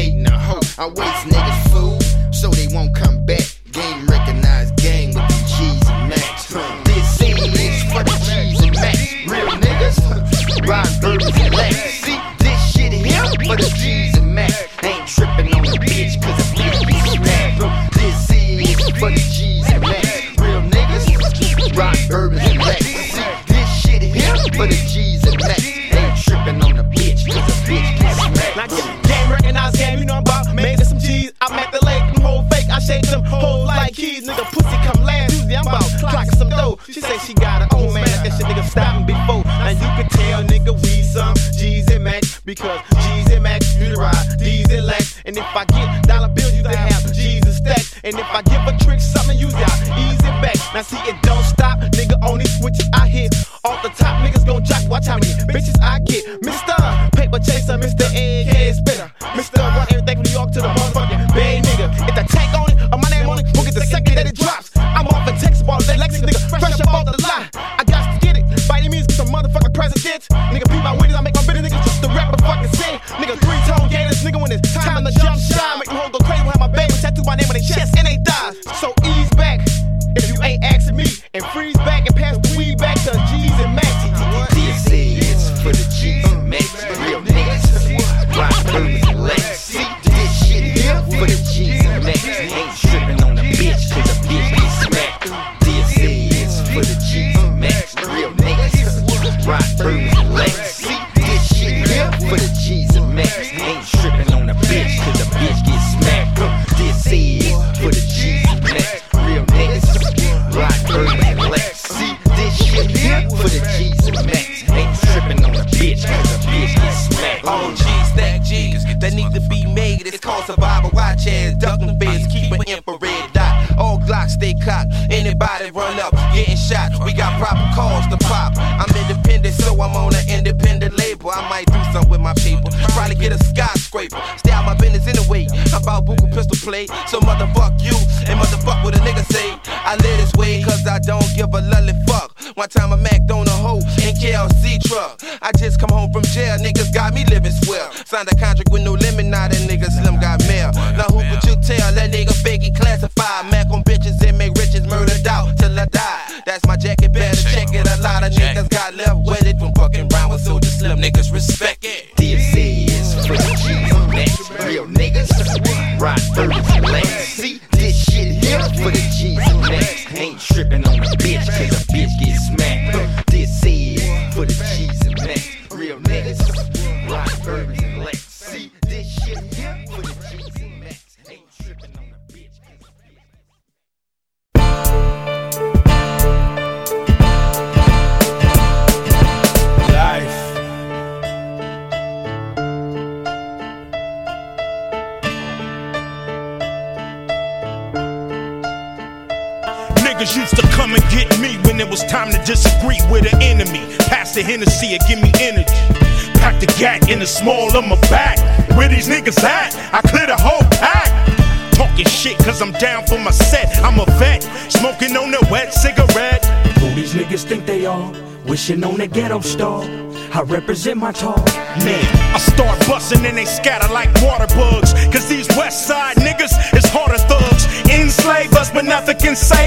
I represent my talk. Man, I start busting and they scatter like water bugs. Cause these west side niggas is harder thugs. Enslave us, but nothing can save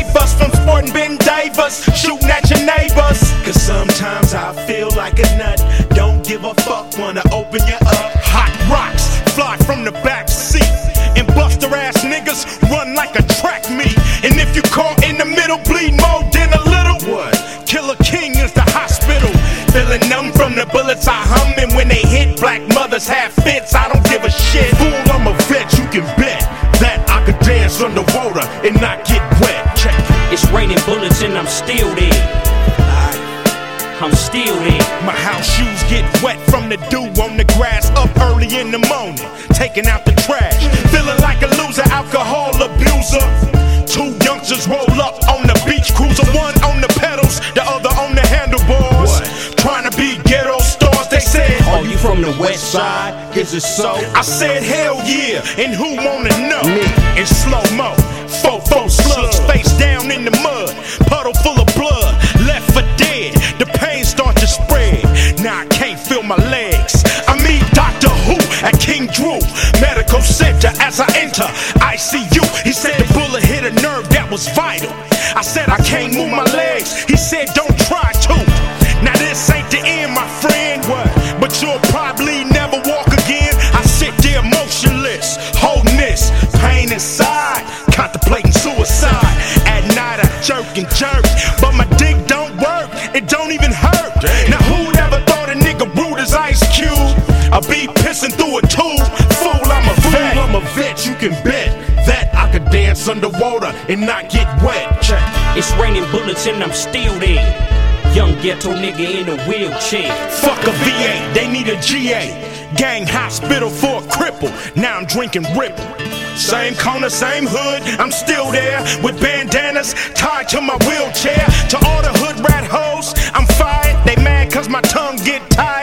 so. I said, hell yeah, and who wanna know? Me. In slow mo. And not get wet. Check. It's raining bullets and I'm still there. Young ghetto nigga in a wheelchair. Fuck a VA, they need a GA. Gang hospital for a cripple. Now I'm drinking Ripple. Same corner, same hood, I'm still there with bandanas tied to my wheelchair. To all the hood rat hoes, I'm fired. They mad cause my tongue get tired.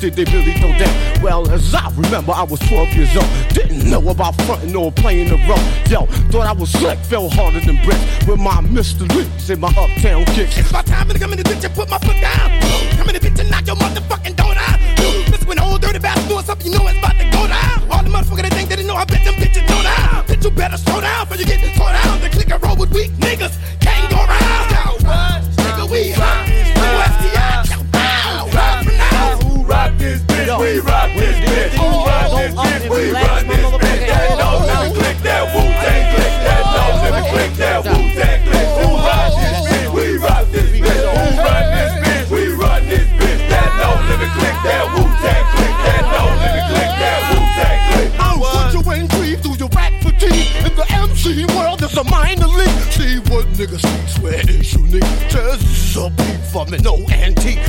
Did they really throw down? Well, as I remember, I was 12 years old. Didn't know about frontin' or playing the role. Yo, thought I was slick, fell harder than bricks. With my Mr. Leaks and my uptown kicks. It's my time to come in the bitch and put my foot down. Come in the bitch and knock your motherfucking door down. This when old dirty bastard doing something, you know it's about to go down. All the motherfuckers that think they didn't know I bet them bitches go down. Bitch, you better slow down before you get tore down. The click and roll with weak niggas We rock this bitch. Who rock this bitch? We rock this bitch. That no limit click that Wu Tang click. That no limit click that Wu Tang click. Who rock this bitch? We rock this bitch. Who run this bitch? We run this bitch. That no limit click that Wu Tang click. That no limit click that Wu Tang click. Oh, put your wing breathe through your rap fatigue. In the MC world, it's a minor league. See what niggas speaks where it's unique. Just a beat from it, no antique.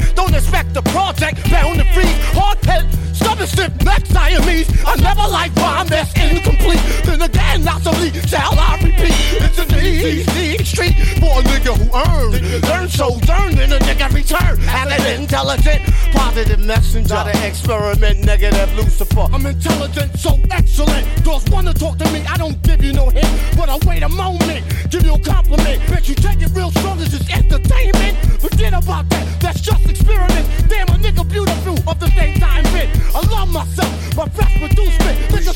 Siamese. I never like rhyme that's incomplete. Then again, not so lead, shall I repeat? It's an easy street for a nigga who earned. Learn so learn, then a nigga return. As an intelligent, positive messenger. Not an experiment, negative Lucifer. I'm intelligent, so excellent. Girls wanna talk to me, I don't give you no hint. But I wait a moment, give you a compliment. Bet you take it real strong, this is entertainment. Forget about that, that's just experiment. Damn, a nigga beautiful of the. I love myself, my breath. Nigga,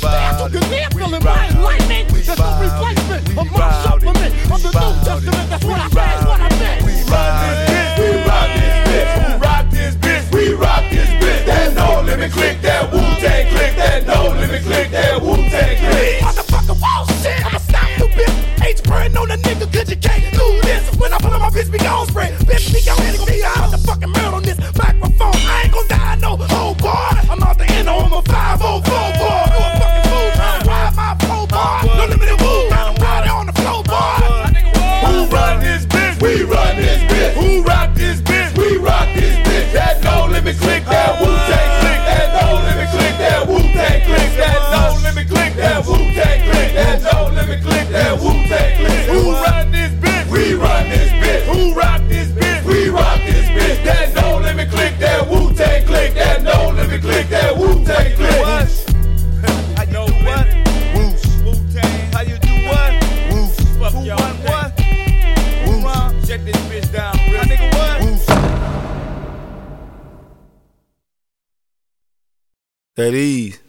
feeling my enlightenment. There's no replacement of my supplement of the New Testament. That's what I say, what I. We ride this bitch, we ride this bitch, we ride this bitch, we ride this bitch. That no limit click, that Wu Tang click, that no limit click, that Wu Tang click. Motherfucker, wall shit, I'ma stop you, bitch. H brand on a nigga, cause you can't lose. When I pull up my bitch, be gon' spray. Bitch, be gon' head, gonna be a motherfucking murder on this microphone. I ain't gon' die, no. Oh, At ease,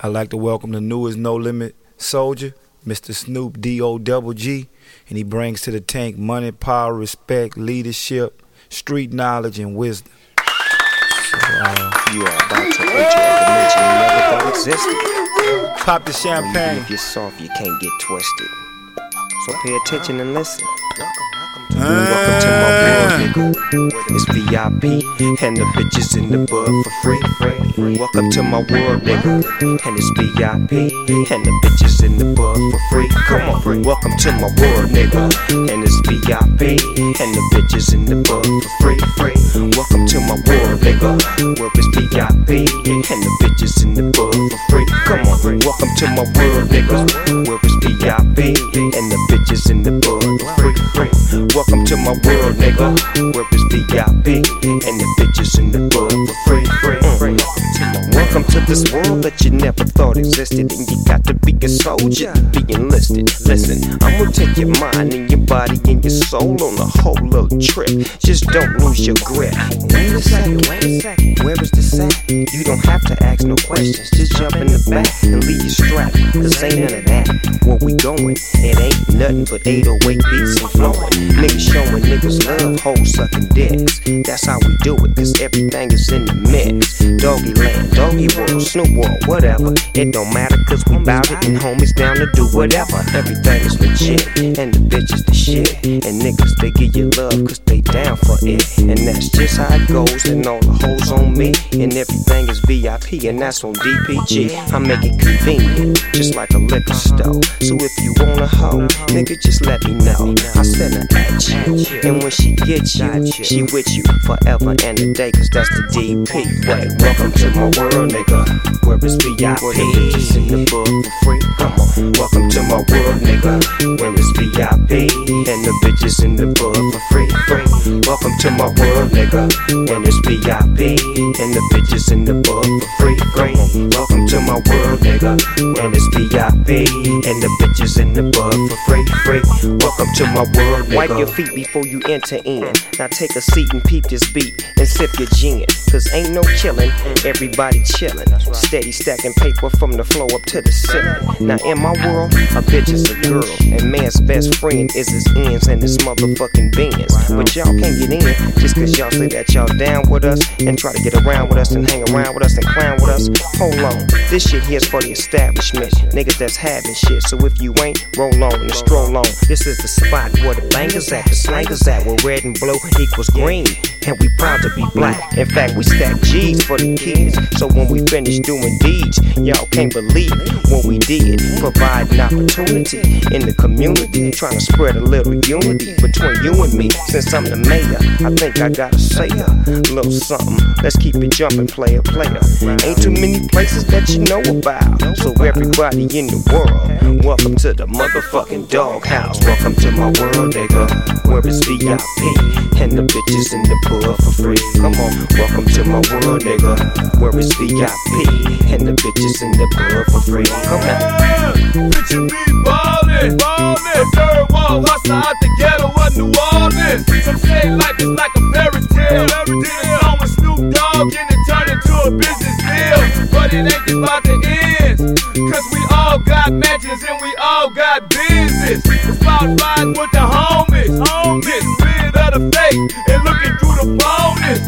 I'd like to welcome the newest No Limit soldier, Mr. Snoop D-O double G, and he brings to the tank money, power, respect, leadership, street knowledge, and wisdom. So, uh, You are about to enter a dimension you never thought existed. Pop the champagne. If you're soft, you can't get twisted. So pay attention and listen. Welcome to my world, nigga. It's VIP and the bitches in the bud for free. Welcome to my world, nigga. And it's VIP and the bitches in the bud for free. Come on, welcome to my world, nigga. And it's VIP and the bitches in the bud for free. free. Welcome to my world, nigga. Where it's VIP and the bitches in the bud for free. Come on, welcome to my world, nigga. Where it's VIP and the bitches in the bud for free. Free? Welcome to my world, nigga. Where it's VIP and the bitches in the bud free. free. To this world that you never thought existed, and you got to be a soldier, be enlisted. Listen, I'm gonna take your mind and your body and your soul on a whole little trip. Just don't lose your grip. Wait a second, wait a second. Where is the set? You don't have to ask no questions. Just jump in the back and leave your strap. Cause ain't none of that. Where we going? It ain't nothing but 808 beats and flowing. Niggas showing niggas love, hoes sucking dicks. That's how we do it, cause everything is in the mix. Doggy land, doggy world, Snoop world, whatever. It don't matter, cause we bout it, and homies down to do whatever. Everything is legit, and the bitches the shit. And niggas, they give you love, cause they down for it. And that's just how it goes, and all the hoes on me. And everything is VIP, and that's on DPG. I make it convenient, just like a liquor store. So if you want a hoe, nigga, just let me know. I send her at you, and when she gets you, she with you forever and a day, cause that's the DP. Wait, welcome to my world, nigga. Where it's VIP, where the bitches in the book for free. Come on, welcome to my world, nigga. Where it's VIP, and the bitches in the book for free. free. Welcome to my world, nigga. And it's VIP, and the bitches in the book for free. free. Welcome to my world, nigga. And it's VIP, and the bitches in the book for free. free. Welcome to my world, nigga. Wipe your feet before you enter in. Now take a seat and peep this beat and sip your gin. Cause ain't no killing, everybody chillin'. Steady stacking paper from the floor up to the ceiling. Now in my world, a bitch is a girl, and man's best friend is his ends and his motherfucking bends. But y'all can't get in just cause y'all say that y'all down with us and try to get around with us and hang around with us and clown with us. Hold on, this shit here's for the establishment. Niggas that's having shit, so if you ain't, roll on and stroll on. This is the spot where the bangers at, the slangers at, where red and blue equals green. And we proud to be black. In fact, we stack G's for the kids. So when we finish doing deeds, y'all can't believe what we did. Provide an opportunity in the community. Trying to spread a little unity between you and me. Since I'm the mayor, I think I gotta say a little something. Let's keep it jumping, player, player. Ain't too many places that you know about. So everybody in the world, welcome to the motherfucking doghouse. Welcome to my world, nigga. Where it's VIP and the bitches in the pool for free. Come on, welcome to my world, nigga. Where it's VIP and the bitches in the pool for free. Come on. Picture me ballin', ballin'. Third world hustler out the ghetto of New Orleans. Say life is like a fairy tale. Did a song with Snoop Dogg and it turned into a business deal. But it ain't about the ends. Cause we all got matches and we all got business. It's about riding with the homies. Getting rid of the fake and looking through the bonus.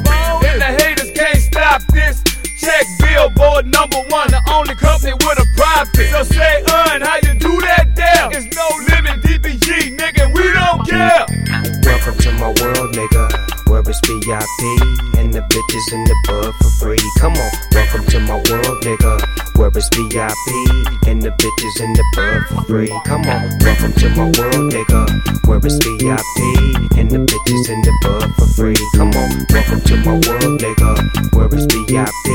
And the haters can't stop this. Check Billboard number one, the only company with a profit. So VIP and the bitches in the bud for free. Come on, welcome to my world, nigga. Where it's VIP and the bitches in the bud for free. Come on, welcome to my world, nigga. Where it's VIP and the bitches in the bud for free. Come on, welcome to my world, nigga. Where it's VIP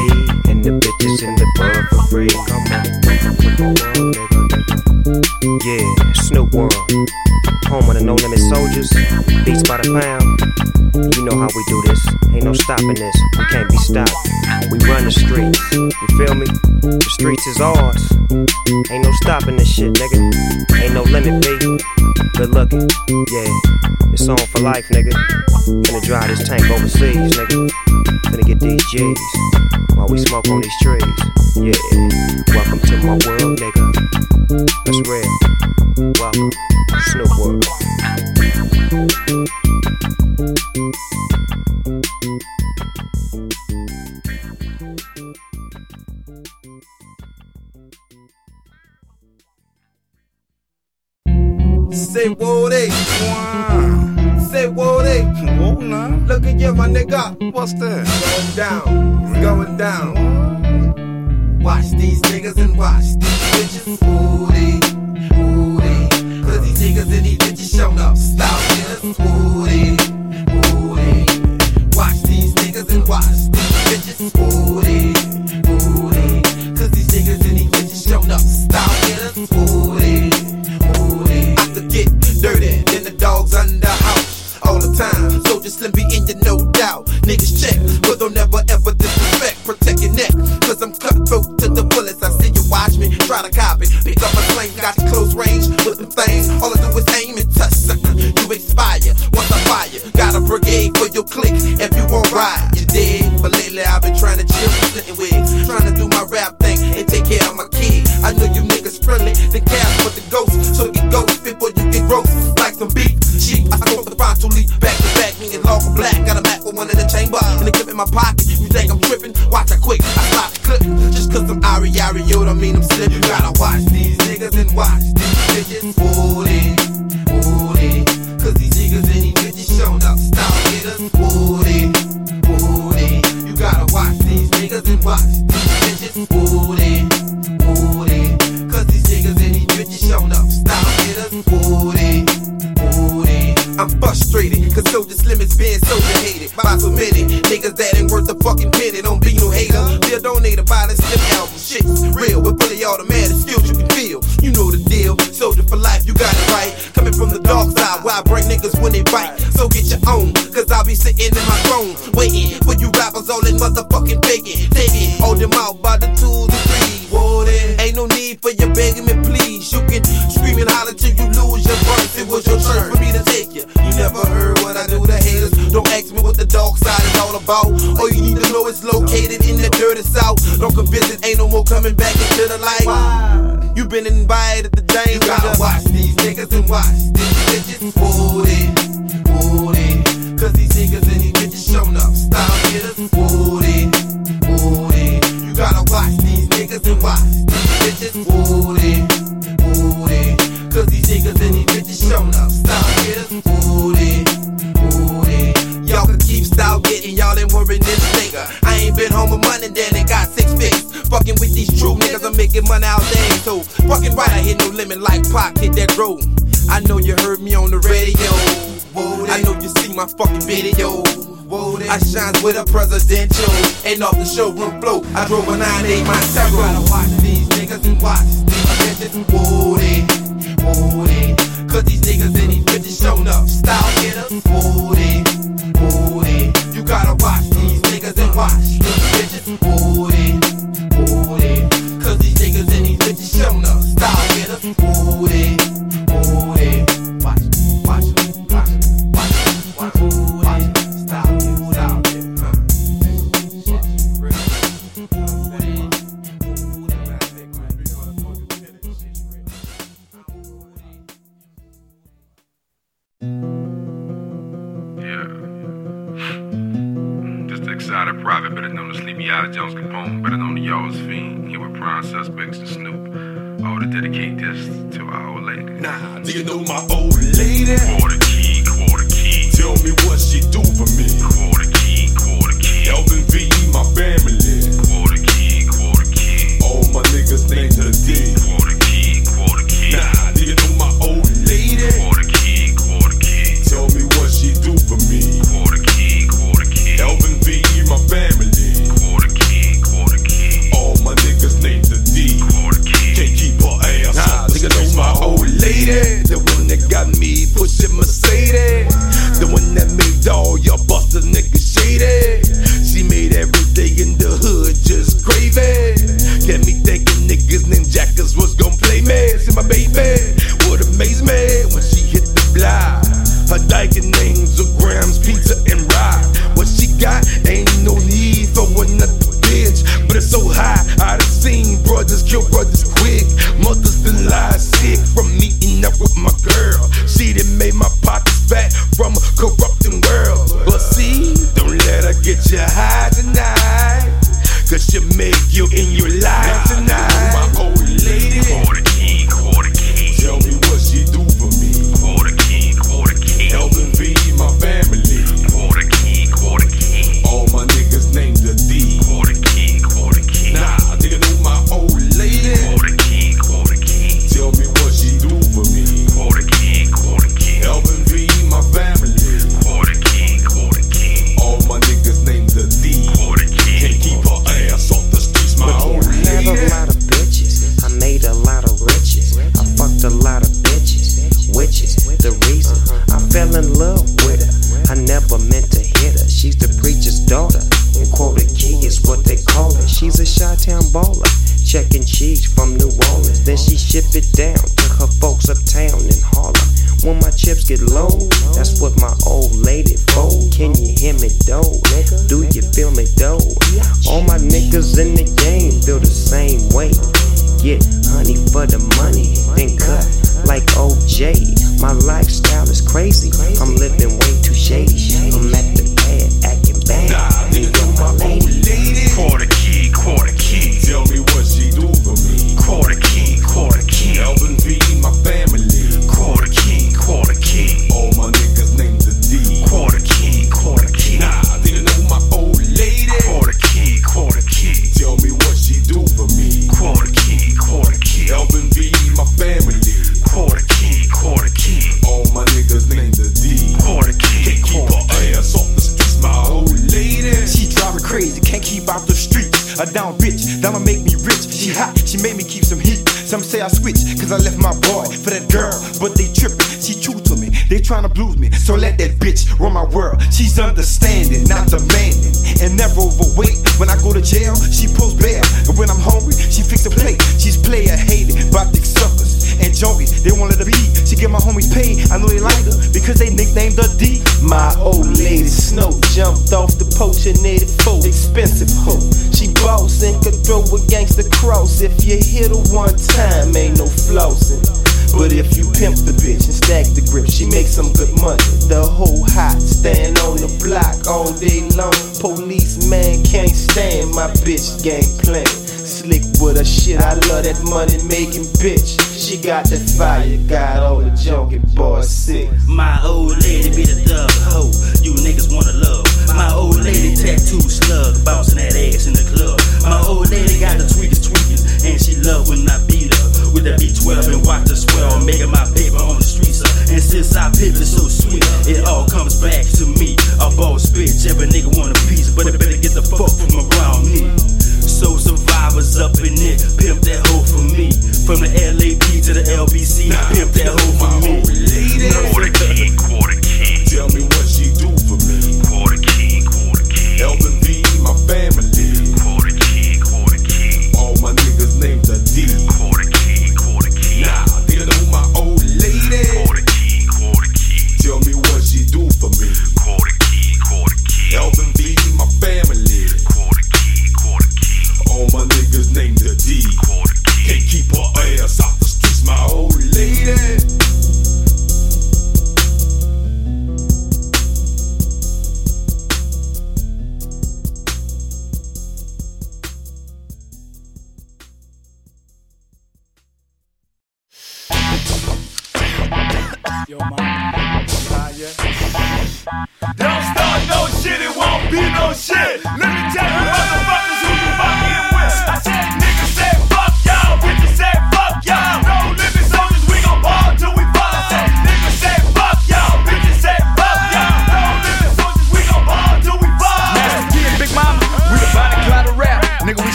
and the bitches in the bud for free. Come on, welcome to my world, nigga. Yeah, Snoop World. Home of the No Limit Soldiers. Beats by the pound. You know how we do this. Ain't no stopping this. We can't be stopped. We run the streets. You feel me? The streets is ours. Ain't no stopping this shit, nigga. Ain't no limit, baby. Good looking. Yeah. It's on for life, nigga. Gonna drive this tank overseas, nigga. Gonna get these G's while we smoke on these trees. Yeah. Welcome to my world, nigga. That's real. Welcome. Snoop World. Say whoa they. Say whoa they whoa, nah. Look at you my nigga What's that? Going down, going down Watch these niggas and watch these bitches Ooh they, Cause these niggas and these bitches show no stop Ooh they Watch these niggas and watch these bitches. Booty, booty. Cause these niggas and these bitches showing up. Style hitters. Booty, booty. I could get dirty than the dogs under house all the time. So just let me in you, no doubt. Niggas check, but don't never ever disrespect. Protect your neck, cause I'm cutthroat to the fullest. I see you watch me, try to copy. Pick up a plane, got close range with them things. All the brigade for your clique if you won't ride. you're dead. But lately I've been trying to chill, sitting with fucking video. I shine with a presidential. And off the showroom floor, I drove a 9-8 Gotta watch these niggas and watch these bitches. Whoa, they, whoa, they. Cause these niggas and these bitches showing up. Do you feel me though? All my niggas in the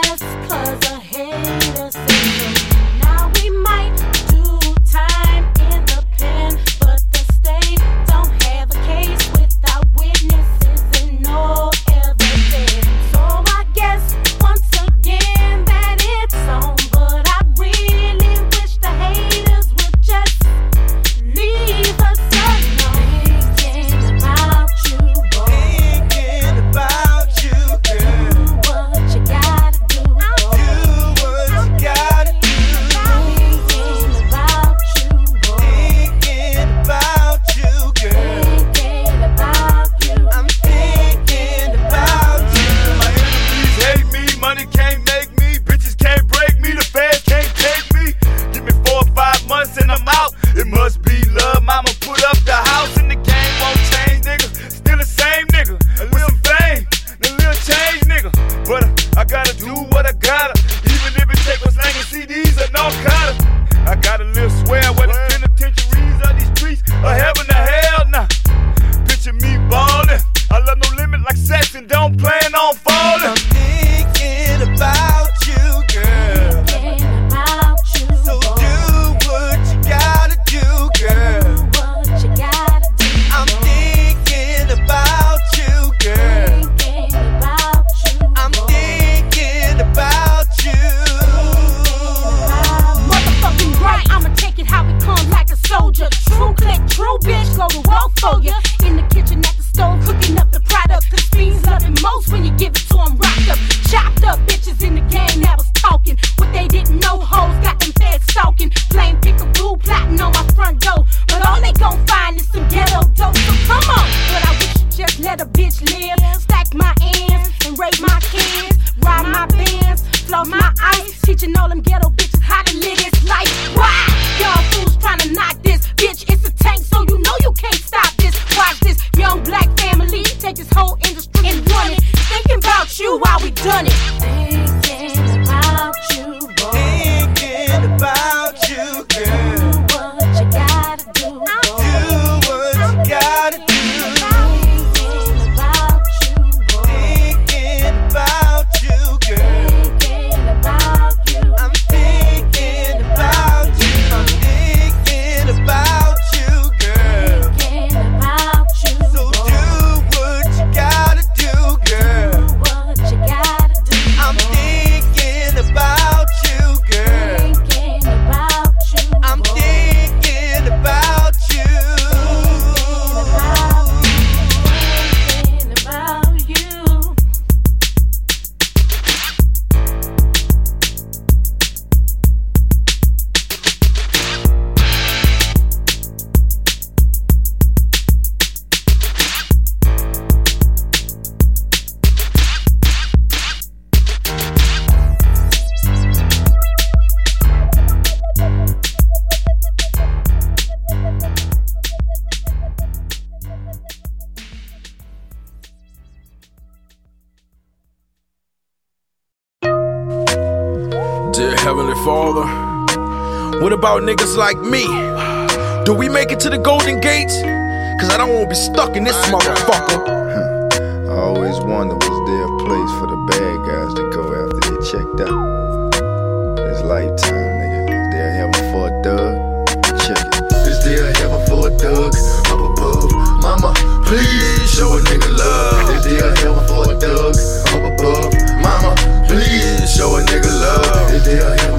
just cause Father, what about niggas like me? Do we make it to the Golden Gates? Cause I don't wanna be stuck in this motherfucker. I always wonder was there a place for the bad guys to go after they checked out? This lifetime, nigga. Is there a heaven for a thug? Check it. Is there a heaven for a thug up above? Mama, please show a nigga love. Is there a heaven for a thug up above? Mama, please show a nigga love. Is there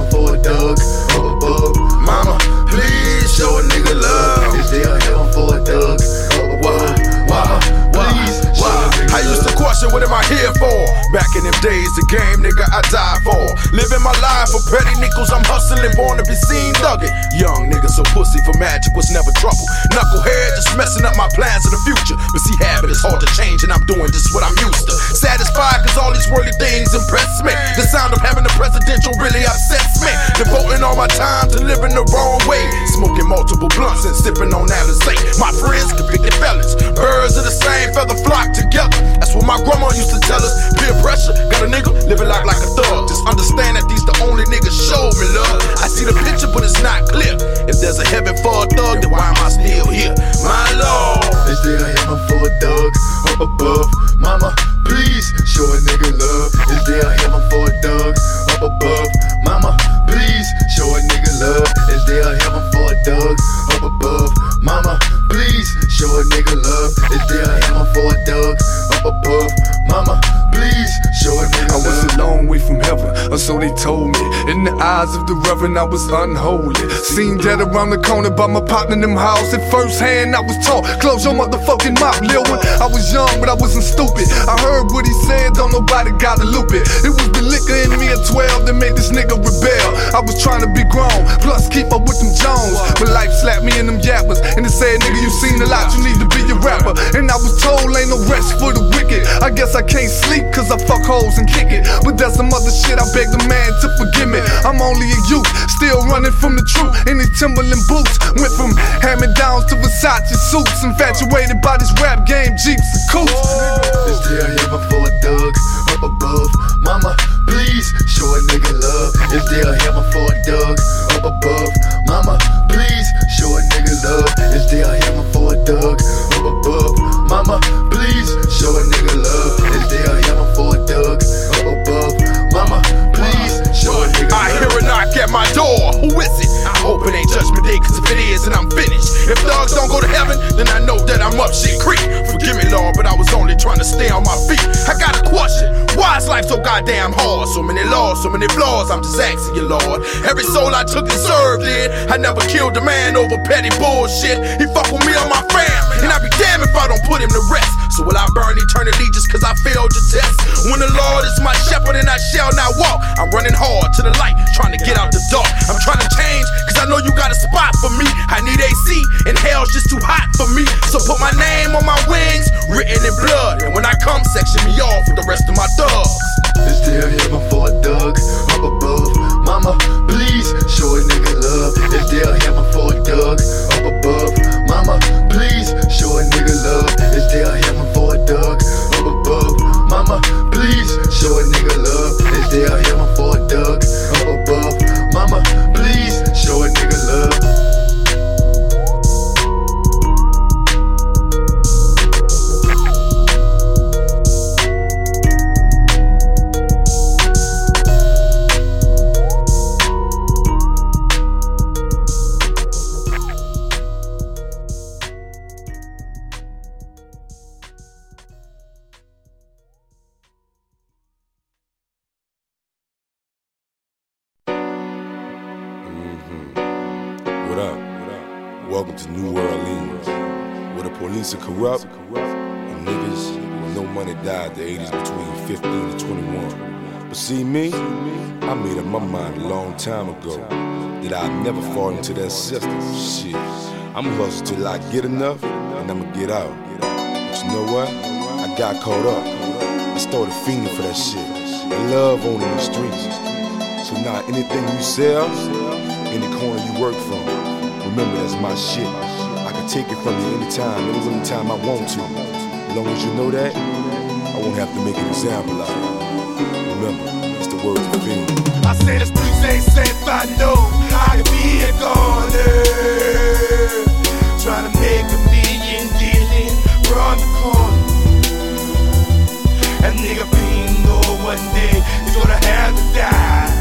what am I here for? Back in them days, the game, nigga, I died for. Living my life for petty nickels, I'm hustling, born to be seen, it. Young nigga, so pussy for magic was never trouble. Knucklehead just messing up my plans of the future. But see, habit is hard to change, and I'm doing just what I'm used to. Satisfied, cause all these worldly things impress me. The sound of having a presidential really upsets me. Devoting all my time to living the wrong way. Smoking multiple blunts and sipping on Alizé. My friends, convicted felons. Birds of the same feather flock together. That's what my grandma used to tell us. Peer pressure, got a nigga living life like a thug. Just understand that these the only niggas show me love. I see the picture, but it's not clear. If there's a heaven for a thug, then why am I still here? My lord. Is there a heaven for a thug up above? Mama, please show a nigga love. Is there a heaven for a thug up above? Mama, please show a nigga love. Is there a heaven for a thug up above? Mama, please show a nigga love. Is there a heaven for a up above? Mama, please show I was a long way from heaven, or so they told me. In the eyes of the reverend, I was unholy. Seen dead around the corner by my partner in them house. At first hand, I was taught, close your motherfucking mouth, lil one. I was young, but I wasn't stupid. I heard what he said, don't nobody gotta loop it. It was the liquor in me at 12 that made this nigga rebel. I was trying to be grown, plus keep up with them Jones. But life slapped me in them yappers, and it said, nigga, you seen a lot, you need to be a rapper. And I was told, ain't no rest for the wicked. I guess I can't sleep, cause I fuck hoes and kick it. But that's some other shit, I beg the man to forgive me. I'm only a youth, still running from the truth. In these Timberland boots, went from hand downs to Versace suits. Infatuated by this rap game, Jeeps and. Is there a heaven for a thug up above? Mama, please show a nigga love. Is there a heaven for a thug up above? Mama, please show a nigga love. Is there a heaven for a thug up above? Mama, please show a nigga love. Is there I hear a knock at my door. Who is it? I hope it ain't Judgment Day, cause if it is, then I'm finished. If dogs don't go to heaven, then I know that I'm up shit creek. Forgive me, Lord, but I was only trying to stay on my feet. I got a question. Why is life so goddamn hard? So many laws, so many flaws. I'm just asking you, Lord. Every soul I took and served in, I never killed a man over petty bullshit. He fuck with me on my fam, and I'd be damned if I don't put him to rest. So will I burn eternity just cause I failed your test? When the Lord is my shepherd and I shall not walk, I'm running hard to the light, trying to get out the dark. I'm trying to change cause I know you got a spot for me. I need AC and hell's just too hot for me. So put my name on my wings, written in blood. And when I come, section me off with the rest of my thugs. There a heaven for a thug up above? Mama, please show a nigga love. There a heaven Hustle till I get enough and I'ma get out. But you know what? I got caught up. I started fiending for that shit. And love on in the streets. So now anything you sell, any corner you work from, remember that's my shit. I can take it from you anytime, any time I want to. As long as you know that, I won't have to make an example out of you. Remember, it's the words of Fiend. I say the streets ain't safe, I know I could be a goner. Corner. And nigga Fiend know one day he's gonna have to die.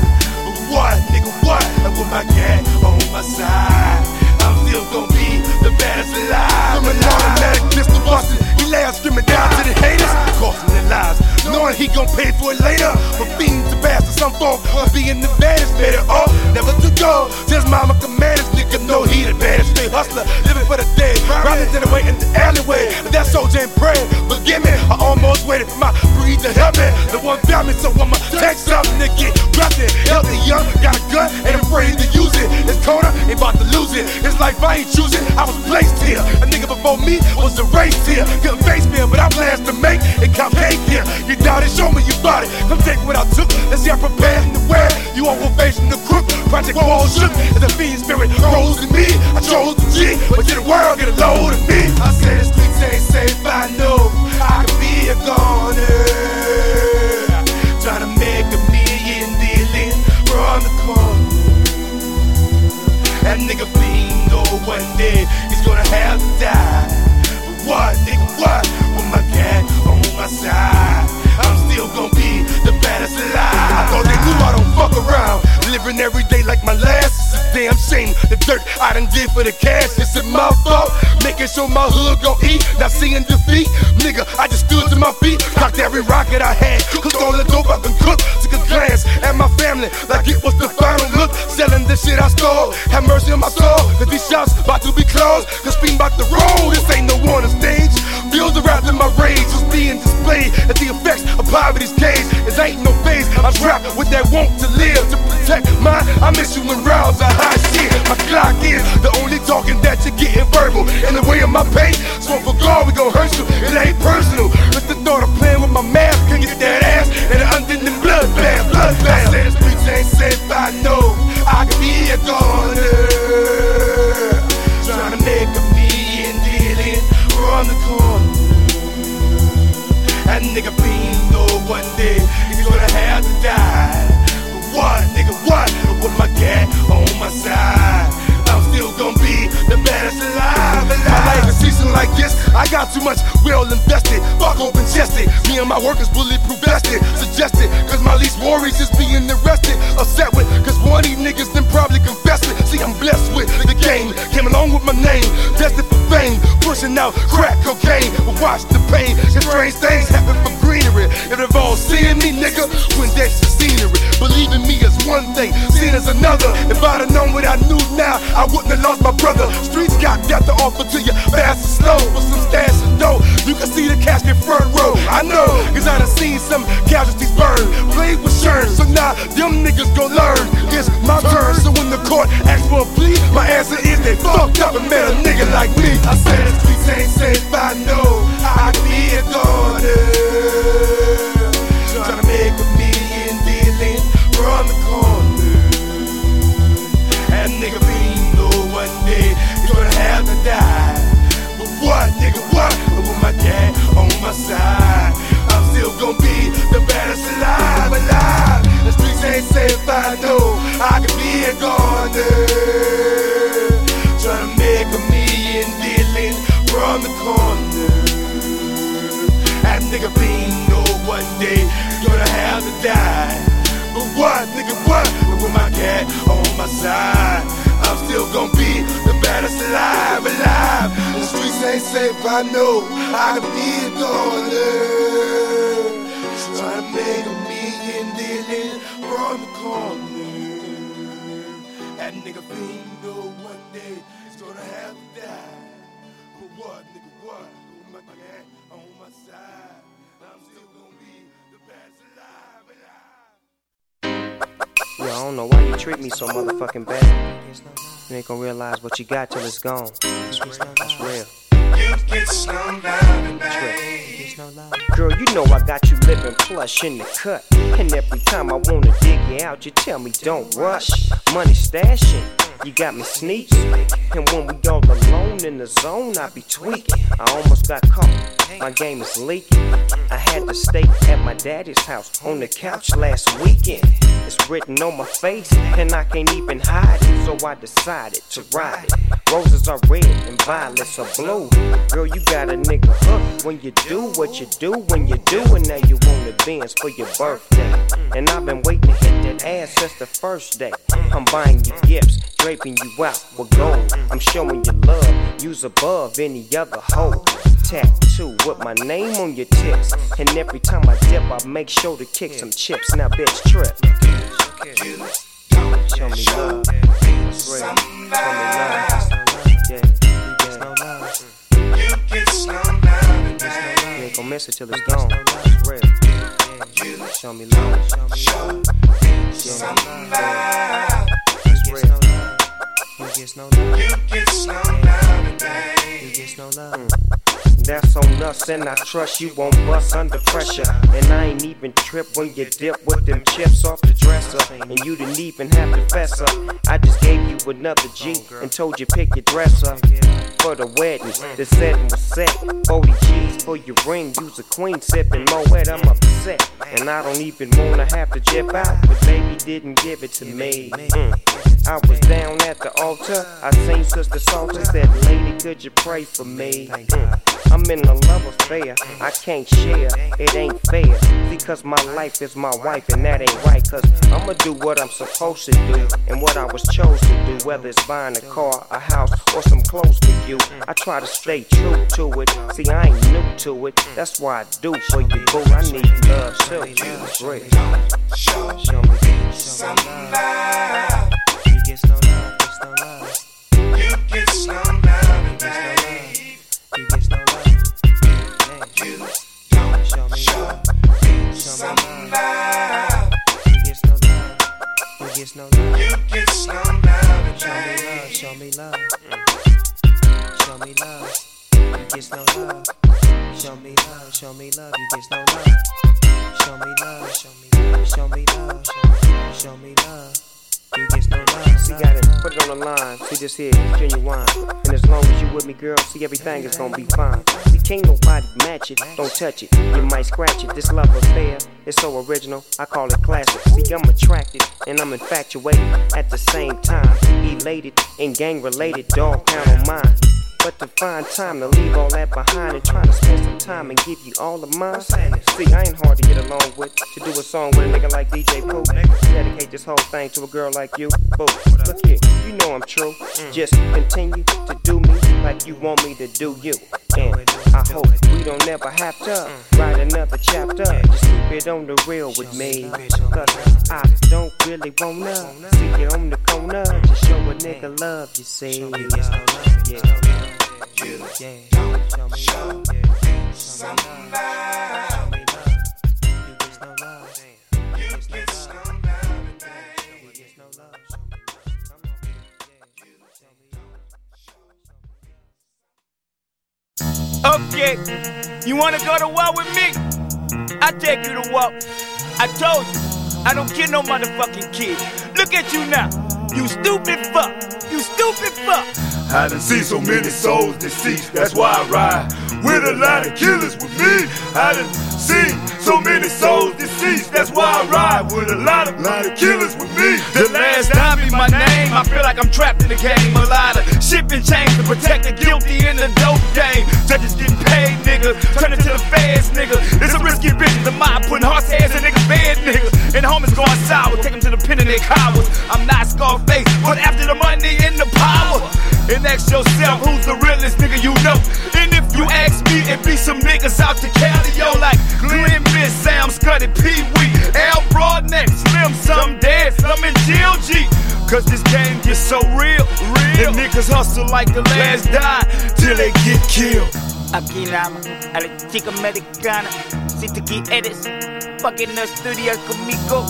But what, nigga, what? And with my cat on my side, I'm still gonna be the baddest alive. From an automatic pistol busting, he lay out screaming down to the haters, costing their lives. Knowing he gon' pay for it later. For fiends the to some folk, being the baddest, better off, never to go. Just mama commanders, nigga know he the baddest. Straight hustler, living for the day. Robbing to the way in the alleyway. But that soldier ain't praying. Forgive me, I almost waited for my breed to help me. The one found me, so I'ma take something to get drafted. Healthy young, got a gun, ain't afraid to use it. This corner, ain't about to lose it. It's life I ain't choosing, I was placed here. A nigga before me was erased here. Couldn't face me, but I plans to make it come here. Doubt it, show me you bought it. Come take what I took. Let's see, I'm prepared the wear. You will face the crook. Project Wall shook as the fiend spirit rose in me. I chose the G, but to the world get a load of me. I say the streets ain't safe, I know I could be a goner. Trying to make a million dealing from the corner. That nigga fiend know one day he's gonna have to die. But what, nigga, what? With my cat on my side, still gonna be the baddest alive. I thought they knew I don't fuck around. Living every day like my last. It's a damn shame. The dirt I done did for the cash. Is it my fault? Making sure my hood gon' eat. Not seeing defeat. Nigga, I just stood to my feet. Cocked every rocket I had. Cooked all the dope I can cook. Took a glance at my family like it was the final look. Selling the shit I stole. Have mercy on my soul. Cause these shops about to be closed. Cause fiend about to roll. This ain't no one stage. Feel the rap in my rage was being displayed at the effects of poverty's cage. It ain't no phase. I'm trapped with that want to live to protect mine. I miss you when rounds are high shit. My clock is the only talking that you're getting verbal. In the way of my pain, so for God what you got till it's gone. Real. You get slow down Girl, you know I got you living plush in the cut. And every time I wanna dig you out, you tell me don't rush. Money stashing, you got me sneaking. And when we all alone in the zone, I be tweaking. I almost got caught, my game is leaking. I had to stay at my daddy's house on the couch last weekend. It's written on my face, and I can't even hide it. So I decided to ride it. Roses are red and violets are blue. Girl, you got a nigga hooked when you do what you do when you do, and now you want Benz for your birthday. And I've been waiting to hit that ass since the first day. I'm buying you gifts, draping you out with gold. I'm showing you love, use above any other hoe. Tattoo with my name on your tips, and every time I dip, I make sure to kick some chips. Now, bitch, trip. Show me love. Show me love. Yeah, yeah. You get slow down You ain't gon' miss it till it's gone. Real. Show me love. Show me love. It's real. You get no love. You get slow down You get no love. That's on us, and I trust you won't bust under pressure. And I ain't even trip when you dip with them chips off the dresser. And you didn't even have to fess up. I just gave you another G and told you pick your dress up for the wedding. The setting was set. 40 G's for your ring. Use a queen sipping Moet. I'm upset. And I don't even wanna have to jip out. But baby didn't give it to me. Mm. I was down at the altar. I seen Sister Salter said, Lady, could you pray for me? I'm in a love affair. I can't share. It ain't fair. Because my life is my wife, and that ain't right. Cause I'ma do what I'm supposed to do and what I was chose to do. Whether it's buying a car, a house, or some clothes for you. I try to stay true to it. See, I ain't new to it. That's why I do for you, boo. I need love too. Real. Show me some love. You get no love. You get slow down Show me love, show me love. Show me love. You get no love. Show me love, show me love. You get no love. Show me love, show me love, show me love, show me love. You get no. See, got it. Put it on the line. See this here, genuine. And as long as you with me, girl, see everything is gonna be fine. See, can't nobody match it. Don't touch it. You might scratch it. This love affair is so original. I call it classic. See, I'm attracted and I'm infatuated at the same time. Elated and gang related. Dog pound on mine. But to find time to leave all that behind and try to spend some time and give you all of mine. See, I ain't hard to get along with. To do a song with a nigga like DJ Pooh. Dedicate this whole thing to a girl like you. Boo, look here, you know I'm true. Just continue to do me like you want me to do you. And I hope we don't ever have to write another chapter. Just keep it on the real with me. Cause I don't really wanna see you on the corner. Just show a nigga love, you see. Yeah. You get get get Okay, you wanna go to war with me? I take you to war. I told you, I don't kill no motherfucking kid. Look at you now, you stupid fuck, you stupid fuck. I done seen so many souls deceased, that's why I ride with a lot of killers with me. I done seen so many souls deceased, that's why I ride with a lot of, lot of killers with me. The last time be my name, I feel like I'm trapped in the game. A lot of shipping chains to protect the guilty in the dope game. Judges getting paid, nigga. Turn it to the feds, nigga. It's a risky business. The mob putting horse heads in niggas' bed, nigga. And homies going sour. Take them to the pen and they cowards. I'm not Scarface, but after the money and the power. And ask yourself who's the realest nigga you know. And if you ask me, it be some niggas out to Cali, yo, like Glenn Miss, Sam Scuddy, Pee Wee, Al Broadneck, Slim, some dead, some in jail, G. Cause this game gets so real, real. And niggas niggas hustle like the last die till they get killed. Aquí nada más, a la chica americana. Si tú quieres, fucking en el estudio conmigo.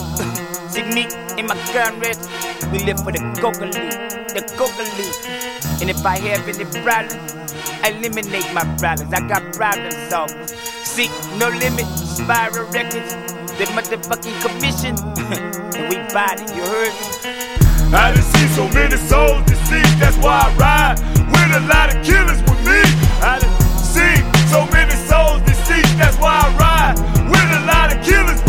Me in my gun we live for the coca leaf, the coca leaf. And if I have any problems, eliminate my problems. I got problem solvers. See, no limit, Spiral Records, the motherfucking commission. and we it, you heard me? I done seen so many souls deceased, that's why I ride with a lot of killers with me. I done seen so many souls deceased, that's why I ride with a lot of killers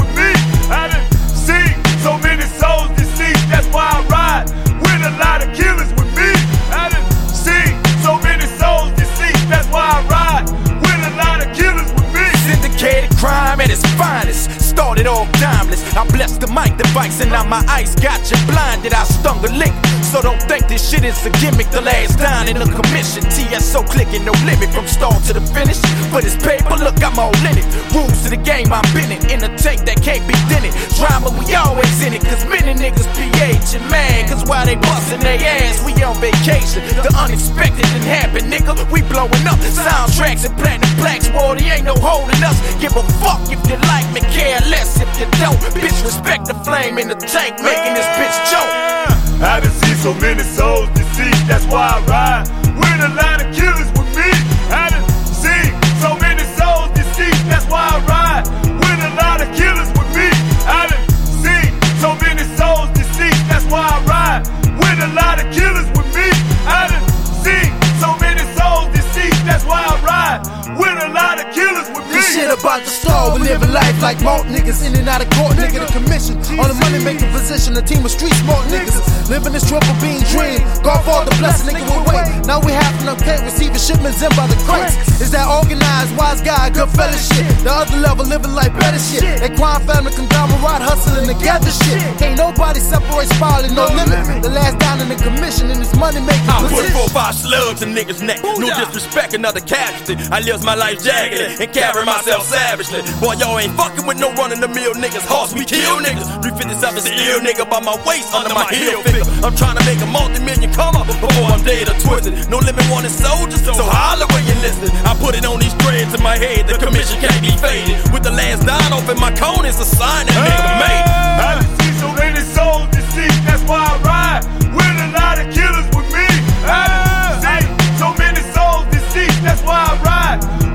Syndicated crime at its finest. Started off timeless. I blessed the mic device and now my ice got you blinded. I stung a lick. So don't think this shit is a gimmick. The last dine in the commission. TSO clicking, no limit from start to the finish. But it's paper, look, I'm all in it. Rules to the game, I'm in it. In a tank that can't be dented. Drama, we always in it. Cause many niggas PH and mad. Cause while they bustin' their ass, we on vacation. The unexpected didn't happen, nigga. We blowing up soundtracks and platinum plaques. Wardy ain't no holding us. Give a fuck if you like me, care less if you don't. Bitch, respect the flame in the tank, making this bitch choke. I done seen so many souls deceased, that's why I ride with a lot of killers with me. I done seen so many souls deceased, that's why I ride with a lot of killers with me. I done seen so many souls deceased, that's why I ride with a lot of killers with me. I done seen so many souls deceased, that's why I ride with a lot of killers with me. Shit about the store, we living life like malt niggas in and out of court, nigga. The commission on the money making position, a team of street smart niggas. Living this triple bean dream. Godfather bless a nigga with weight. Now we have to okay, receiving shipments in by the crates. Is that organized, wise guy, good fella shit? The other level, living like better shit. That crime family conglomerate hustling together shit. Can't nobody separate spiraling, no limit. The last down in the commission in this money making I put four five slugs in niggas' neck. No disrespect, another casualty. I live my life jaggedly and carry myself yourself savagely. Boy, y'all ain't fucking with no running the mill niggas. Hoss, we kill niggas. 357 is the ill nigga by my waist under my heel figure. I'm trying to make a multi million come up before I'm dead or twisted. No limit wanted soldiers, so holler when you listen. I put it on these dreads in my head, the commission can't be faded. With the last dime off in my cone, it's a sign that nigga made. I see so many souls deceased, that's why I ride with a lot of killers with me. I see so many souls deceased, that's why I ride.